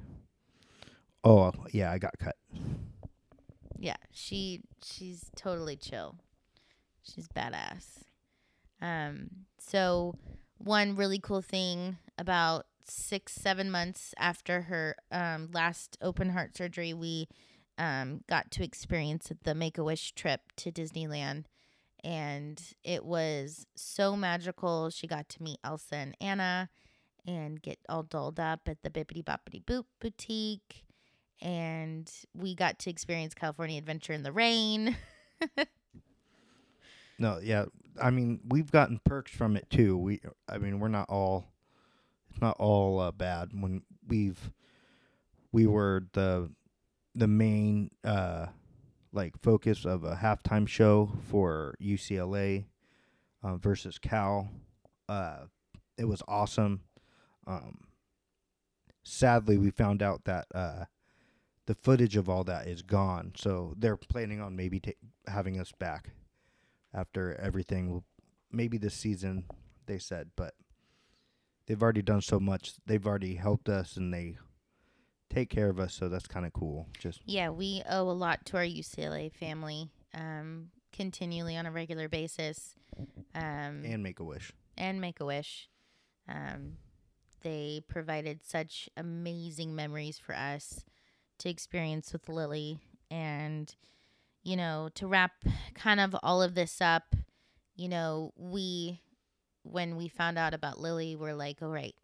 Speaker 1: oh yeah, I got cut.
Speaker 2: yeah. She she's totally chill. She's badass. Um so one really cool thing about 6 7 months after her um last open heart surgery we um got to experience the Make-A-Wish trip to Disneyland and it was so magical. She got to meet Elsa and Anna and get all dolled up at the Bibbidi Bobbidi Boop boutique. And we got to experience California Adventure in the rain.
Speaker 1: No, yeah, I mean we've gotten perks from it too. We, I mean we're not all, it's not all uh, bad. When we've, we were the, the main uh, like focus of a halftime show for UCLA uh, versus Cal. Uh, it was awesome. Um, sadly, we found out that uh, the footage of all that is gone. So they're planning on maybe ta- having us back after everything. Maybe this season, they said, but they've already done so much. They've already helped us and they take care of us, so that's kind of cool. Just
Speaker 2: Yeah, we owe a lot to our UCLA family um, continually on a regular basis. Um,
Speaker 1: and make a wish.
Speaker 2: and Make a Wish. Um, they provided such amazing memories for us to experience with Lily. And, you know, to wrap kind of all of this up, you know, we, when we found out about Lily, we're like, all right,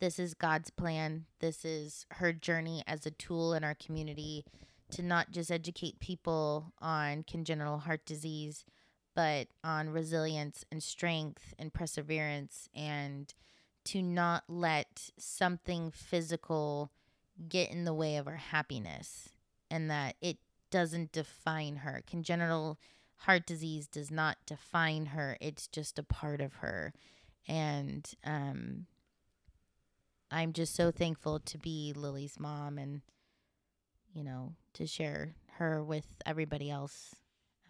Speaker 2: this is God's plan. This is her journey as a tool in our community to not just educate people on congenital heart disease, but on resilience and strength and perseverance and to not let something physical get in the way of our happiness and that it doesn't define her. Congenital heart disease does not define her, it's just a part of her. And um, I'm just so thankful to be Lily's mom and, you know, to share her with everybody else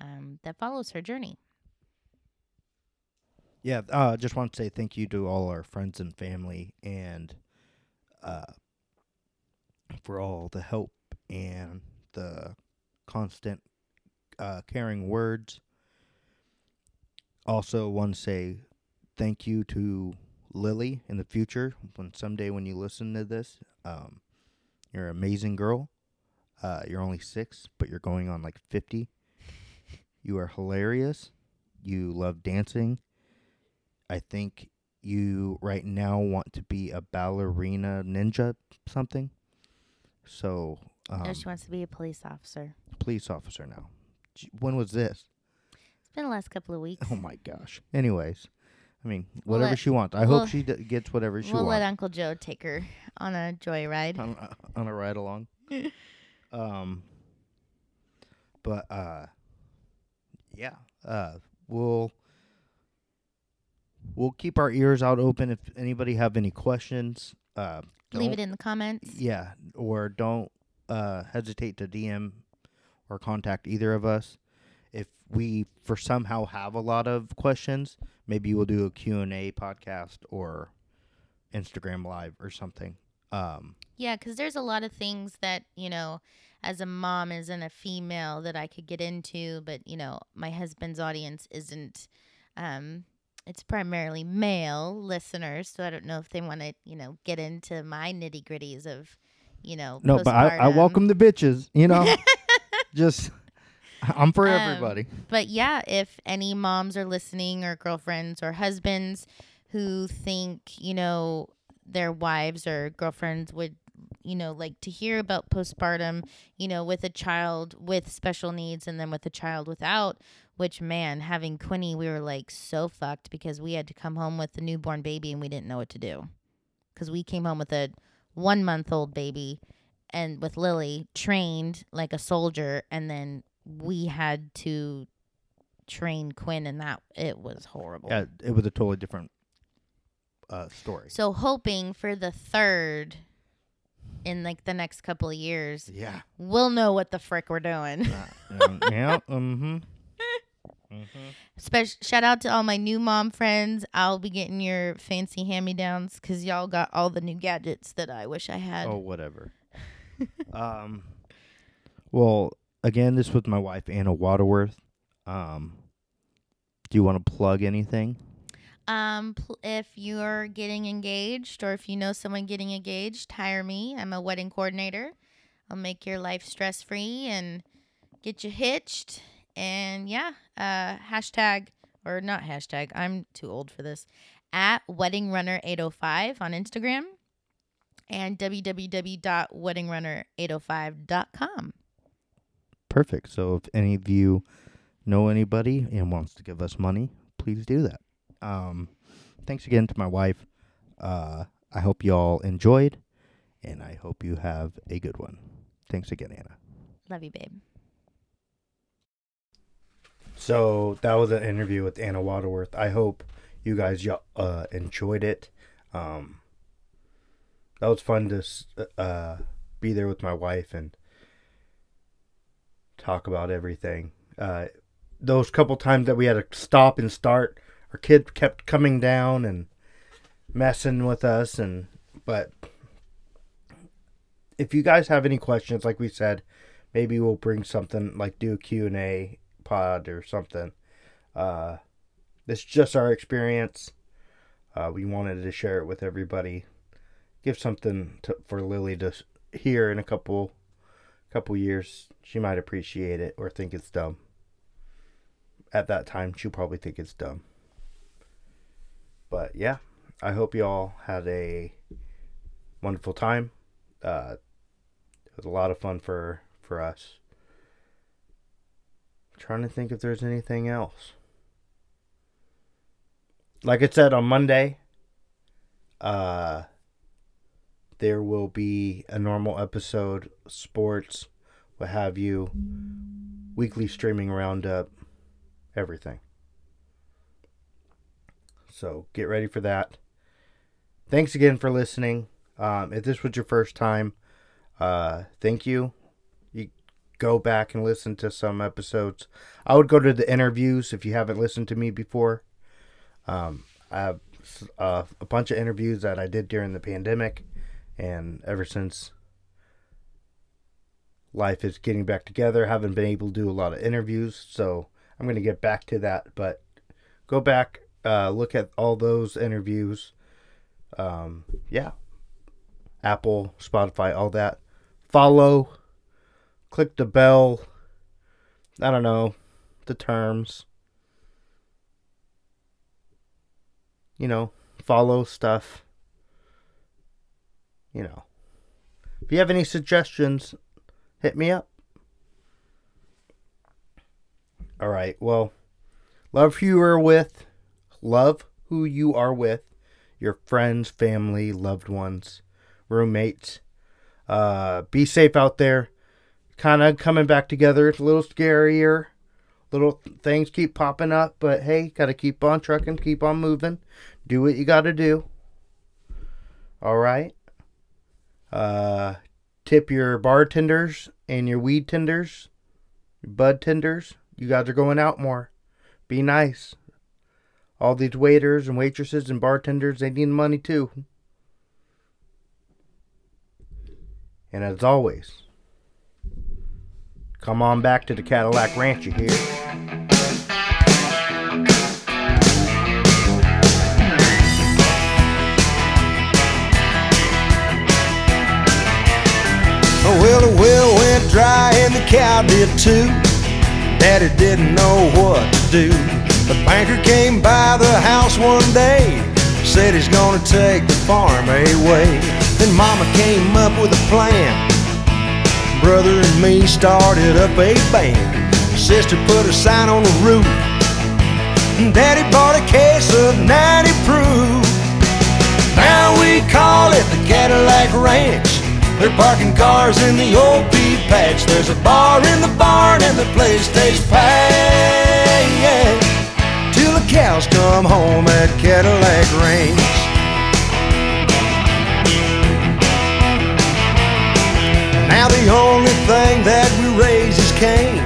Speaker 2: um, that follows her journey.
Speaker 1: Yeah, uh, just want to say thank you to all our friends and family and uh, for all the help and the constant uh, caring words. Also, want to say thank you to Lily in the future. When someday when you listen to this, um, you're an amazing girl. Uh, you're only six, but you're going on like fifty. You are hilarious. You love dancing. I think you right now want to be a ballerina ninja something. So, um,
Speaker 2: no, she wants to be a police officer.
Speaker 1: police officer now. When was this?
Speaker 2: It's been the last couple of weeks.
Speaker 1: Oh my gosh. Anyways, I mean,
Speaker 2: We'll
Speaker 1: whatever
Speaker 2: let-
Speaker 1: she wants. I
Speaker 2: we'll-
Speaker 1: hope she d- gets whatever she wants.
Speaker 2: we'll let Uncle Joe take her on a joyride.
Speaker 1: on, a- on a ride along. um, but uh, yeah. Uh, we'll we'll keep our ears out open if anybody have any questions. Uh,
Speaker 2: Leave it in the comments.
Speaker 1: Yeah, or don't uh, hesitate to DM or contact either of us. If we for somehow have a lot of questions, maybe we'll do a Q&A podcast or Instagram live or something. Um,
Speaker 2: Yeah, because there's a lot of things that, you know, as a mom, as in a female, that I could get into, but, you know, my husband's audience isn't, um, it's primarily male listeners. So I don't know if they want to, you know, get into my nitty gritties of, you know,
Speaker 1: no, but I, I welcome the bitches, you know. Just I'm for
Speaker 2: Um,
Speaker 1: everybody.
Speaker 2: But yeah, if any moms are listening or girlfriends or husbands who think, you know, their wives or girlfriends would, you know, like to hear about postpartum, you know, with a child with special needs and then with a child without, which man, having Quinny, we were like so fucked because we had to come home with a newborn baby and we didn't know what to do. Because we came home with a one month old baby and with Lily trained like a soldier and then we had to train Quinn and that it was horrible.
Speaker 1: Yeah, it was a totally different uh, story.
Speaker 2: So hoping for the third in like the next couple of years,
Speaker 1: Yeah.
Speaker 2: we'll know what the frick we're doing.
Speaker 1: Uh, um, yeah. Mm-hmm. Mm-hmm.
Speaker 2: Special shout out to all my new mom friends. I'll be getting your fancy hand me downs because y'all got all the new gadgets that I wish I had.
Speaker 1: Oh, whatever. Um, well, again, this was my wife Anna Watterworth. Um, do you want to plug anything?
Speaker 2: Um, pl- if you're getting engaged or if you know someone getting engaged, hire me. I'm a wedding coordinator. I'll make your life stress free and get you hitched. And yeah, uh, hashtag or not hashtag. I'm too old for this. At Wedding Runner 805 on Instagram and www.weddingrunner805.com.
Speaker 1: Perfect. So, if any of you know anybody and wants to give us money, please do that. Um, thanks again to my wife. Uh, I hope you all enjoyed, and I hope you have a good one. Thanks again, Anna.
Speaker 2: Love you, babe.
Speaker 1: So that was an interview with Anna Watterworth. I hope you guys y- uh, enjoyed it. Um, that was fun to uh, be there with my wife and talk about everything. Uh, those couple times that we had to stop and start, our kid kept coming down and messing with us and but if you guys have any questions like we said maybe we'll bring something like do a q&a pod or something. Uh it's just our experience. Uh, we wanted to share it with everybody give something to, for Lilly to hear in a couple couple years she might appreciate it or think it's dumb at that time she'll probably think it's dumb but yeah I hope you all had a wonderful time. Uh, it was a lot of fun for for us. I'm trying to think if there's anything else. Like I said on Monday, uh, there will be a normal episode, sports, what have you, weekly streaming roundup, everything. So get ready for that thanks again for listening. Um, if this was your first time, uh, thank you. You go back and listen to some episodes. I would go to the interviews if you haven't listened to me before. Um, I have uh, a bunch of interviews that I did during the pandemic, and ever since life is getting back together, haven't been able to do a lot of interviews. So I'm going to get back to that. But go back, uh, look at all those interviews um, yeah, Apple, Spotify, all that. Follow, click the bell. I don't know the terms. You know, follow stuff. You know, if you have any suggestions, hit me up. All right. Well, love who you are with. Love who you are with your friends, family, loved ones, roommates. Uh, be safe out there. Kind of coming back together. It's a little scarier. Little things keep popping up, but hey, got to keep on trucking, keep on moving. Do what you got to do. All right. Uh, tip your bartenders and your weed tenders, bud tenders. You guys are going out more. Be nice. All these waiters and waitresses and bartenders, they need money too. And as always, come on back to the Cadillac Ranch, you hear?
Speaker 3: The well went dry and the cow did too. Daddy didn't know what to do. The banker came by the house one day, said he's gonna take the farm away. Then Mama came up with a plan. Brother and me started up a band. Sister put a sign on the roof. Daddy bought a case of 90 proof. Now we call it the Cadillac Ranch. They're parking cars in the old pea patch. There's a bar in the barn and the place stays packed till the cows come home at Cadillac Ranch. Now the only thing that we raise is cane.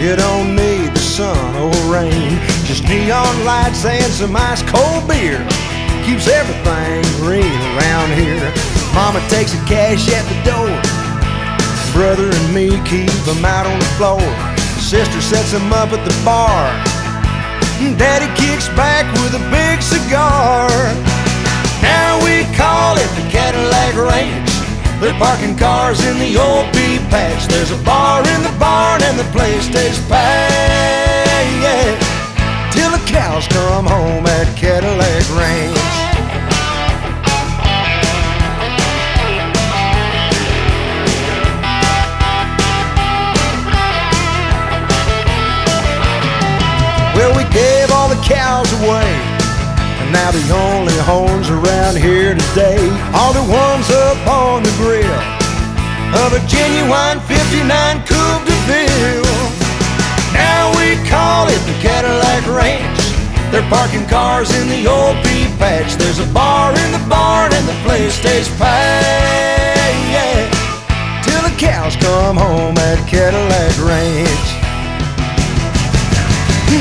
Speaker 3: You don't need the sun or rain, just neon lights and some ice cold beer. Keeps everything green around here. Mama takes the cash at the door. Brother and me keep them out on the floor. Sister sets them up at the bar. Daddy kicks back with a big cigar. Now we call it the Cadillac Ranch. They're parking cars in the old pea patch. There's a bar in the barn and the place stays packed. Till the cows come home at Cadillac Ranch. Well, we gave all the cows away. And now the only horns around here today are the ones up on the grill of a genuine 59 Coupe de Ville. Now we call it the Cadillac Ranch. They're parking cars in the old pea patch. There's a bar in the barn and the place stays packed. Till the cows come home at Cadillac Ranch.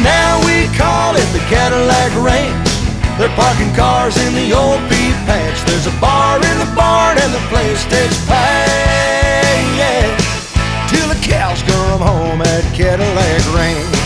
Speaker 3: Now we call it the Cadillac Ranch. They're parking cars in the old pea patch. There's a bar in the barn and the place takes pay. Yeah. Till the cows come home at Cadillac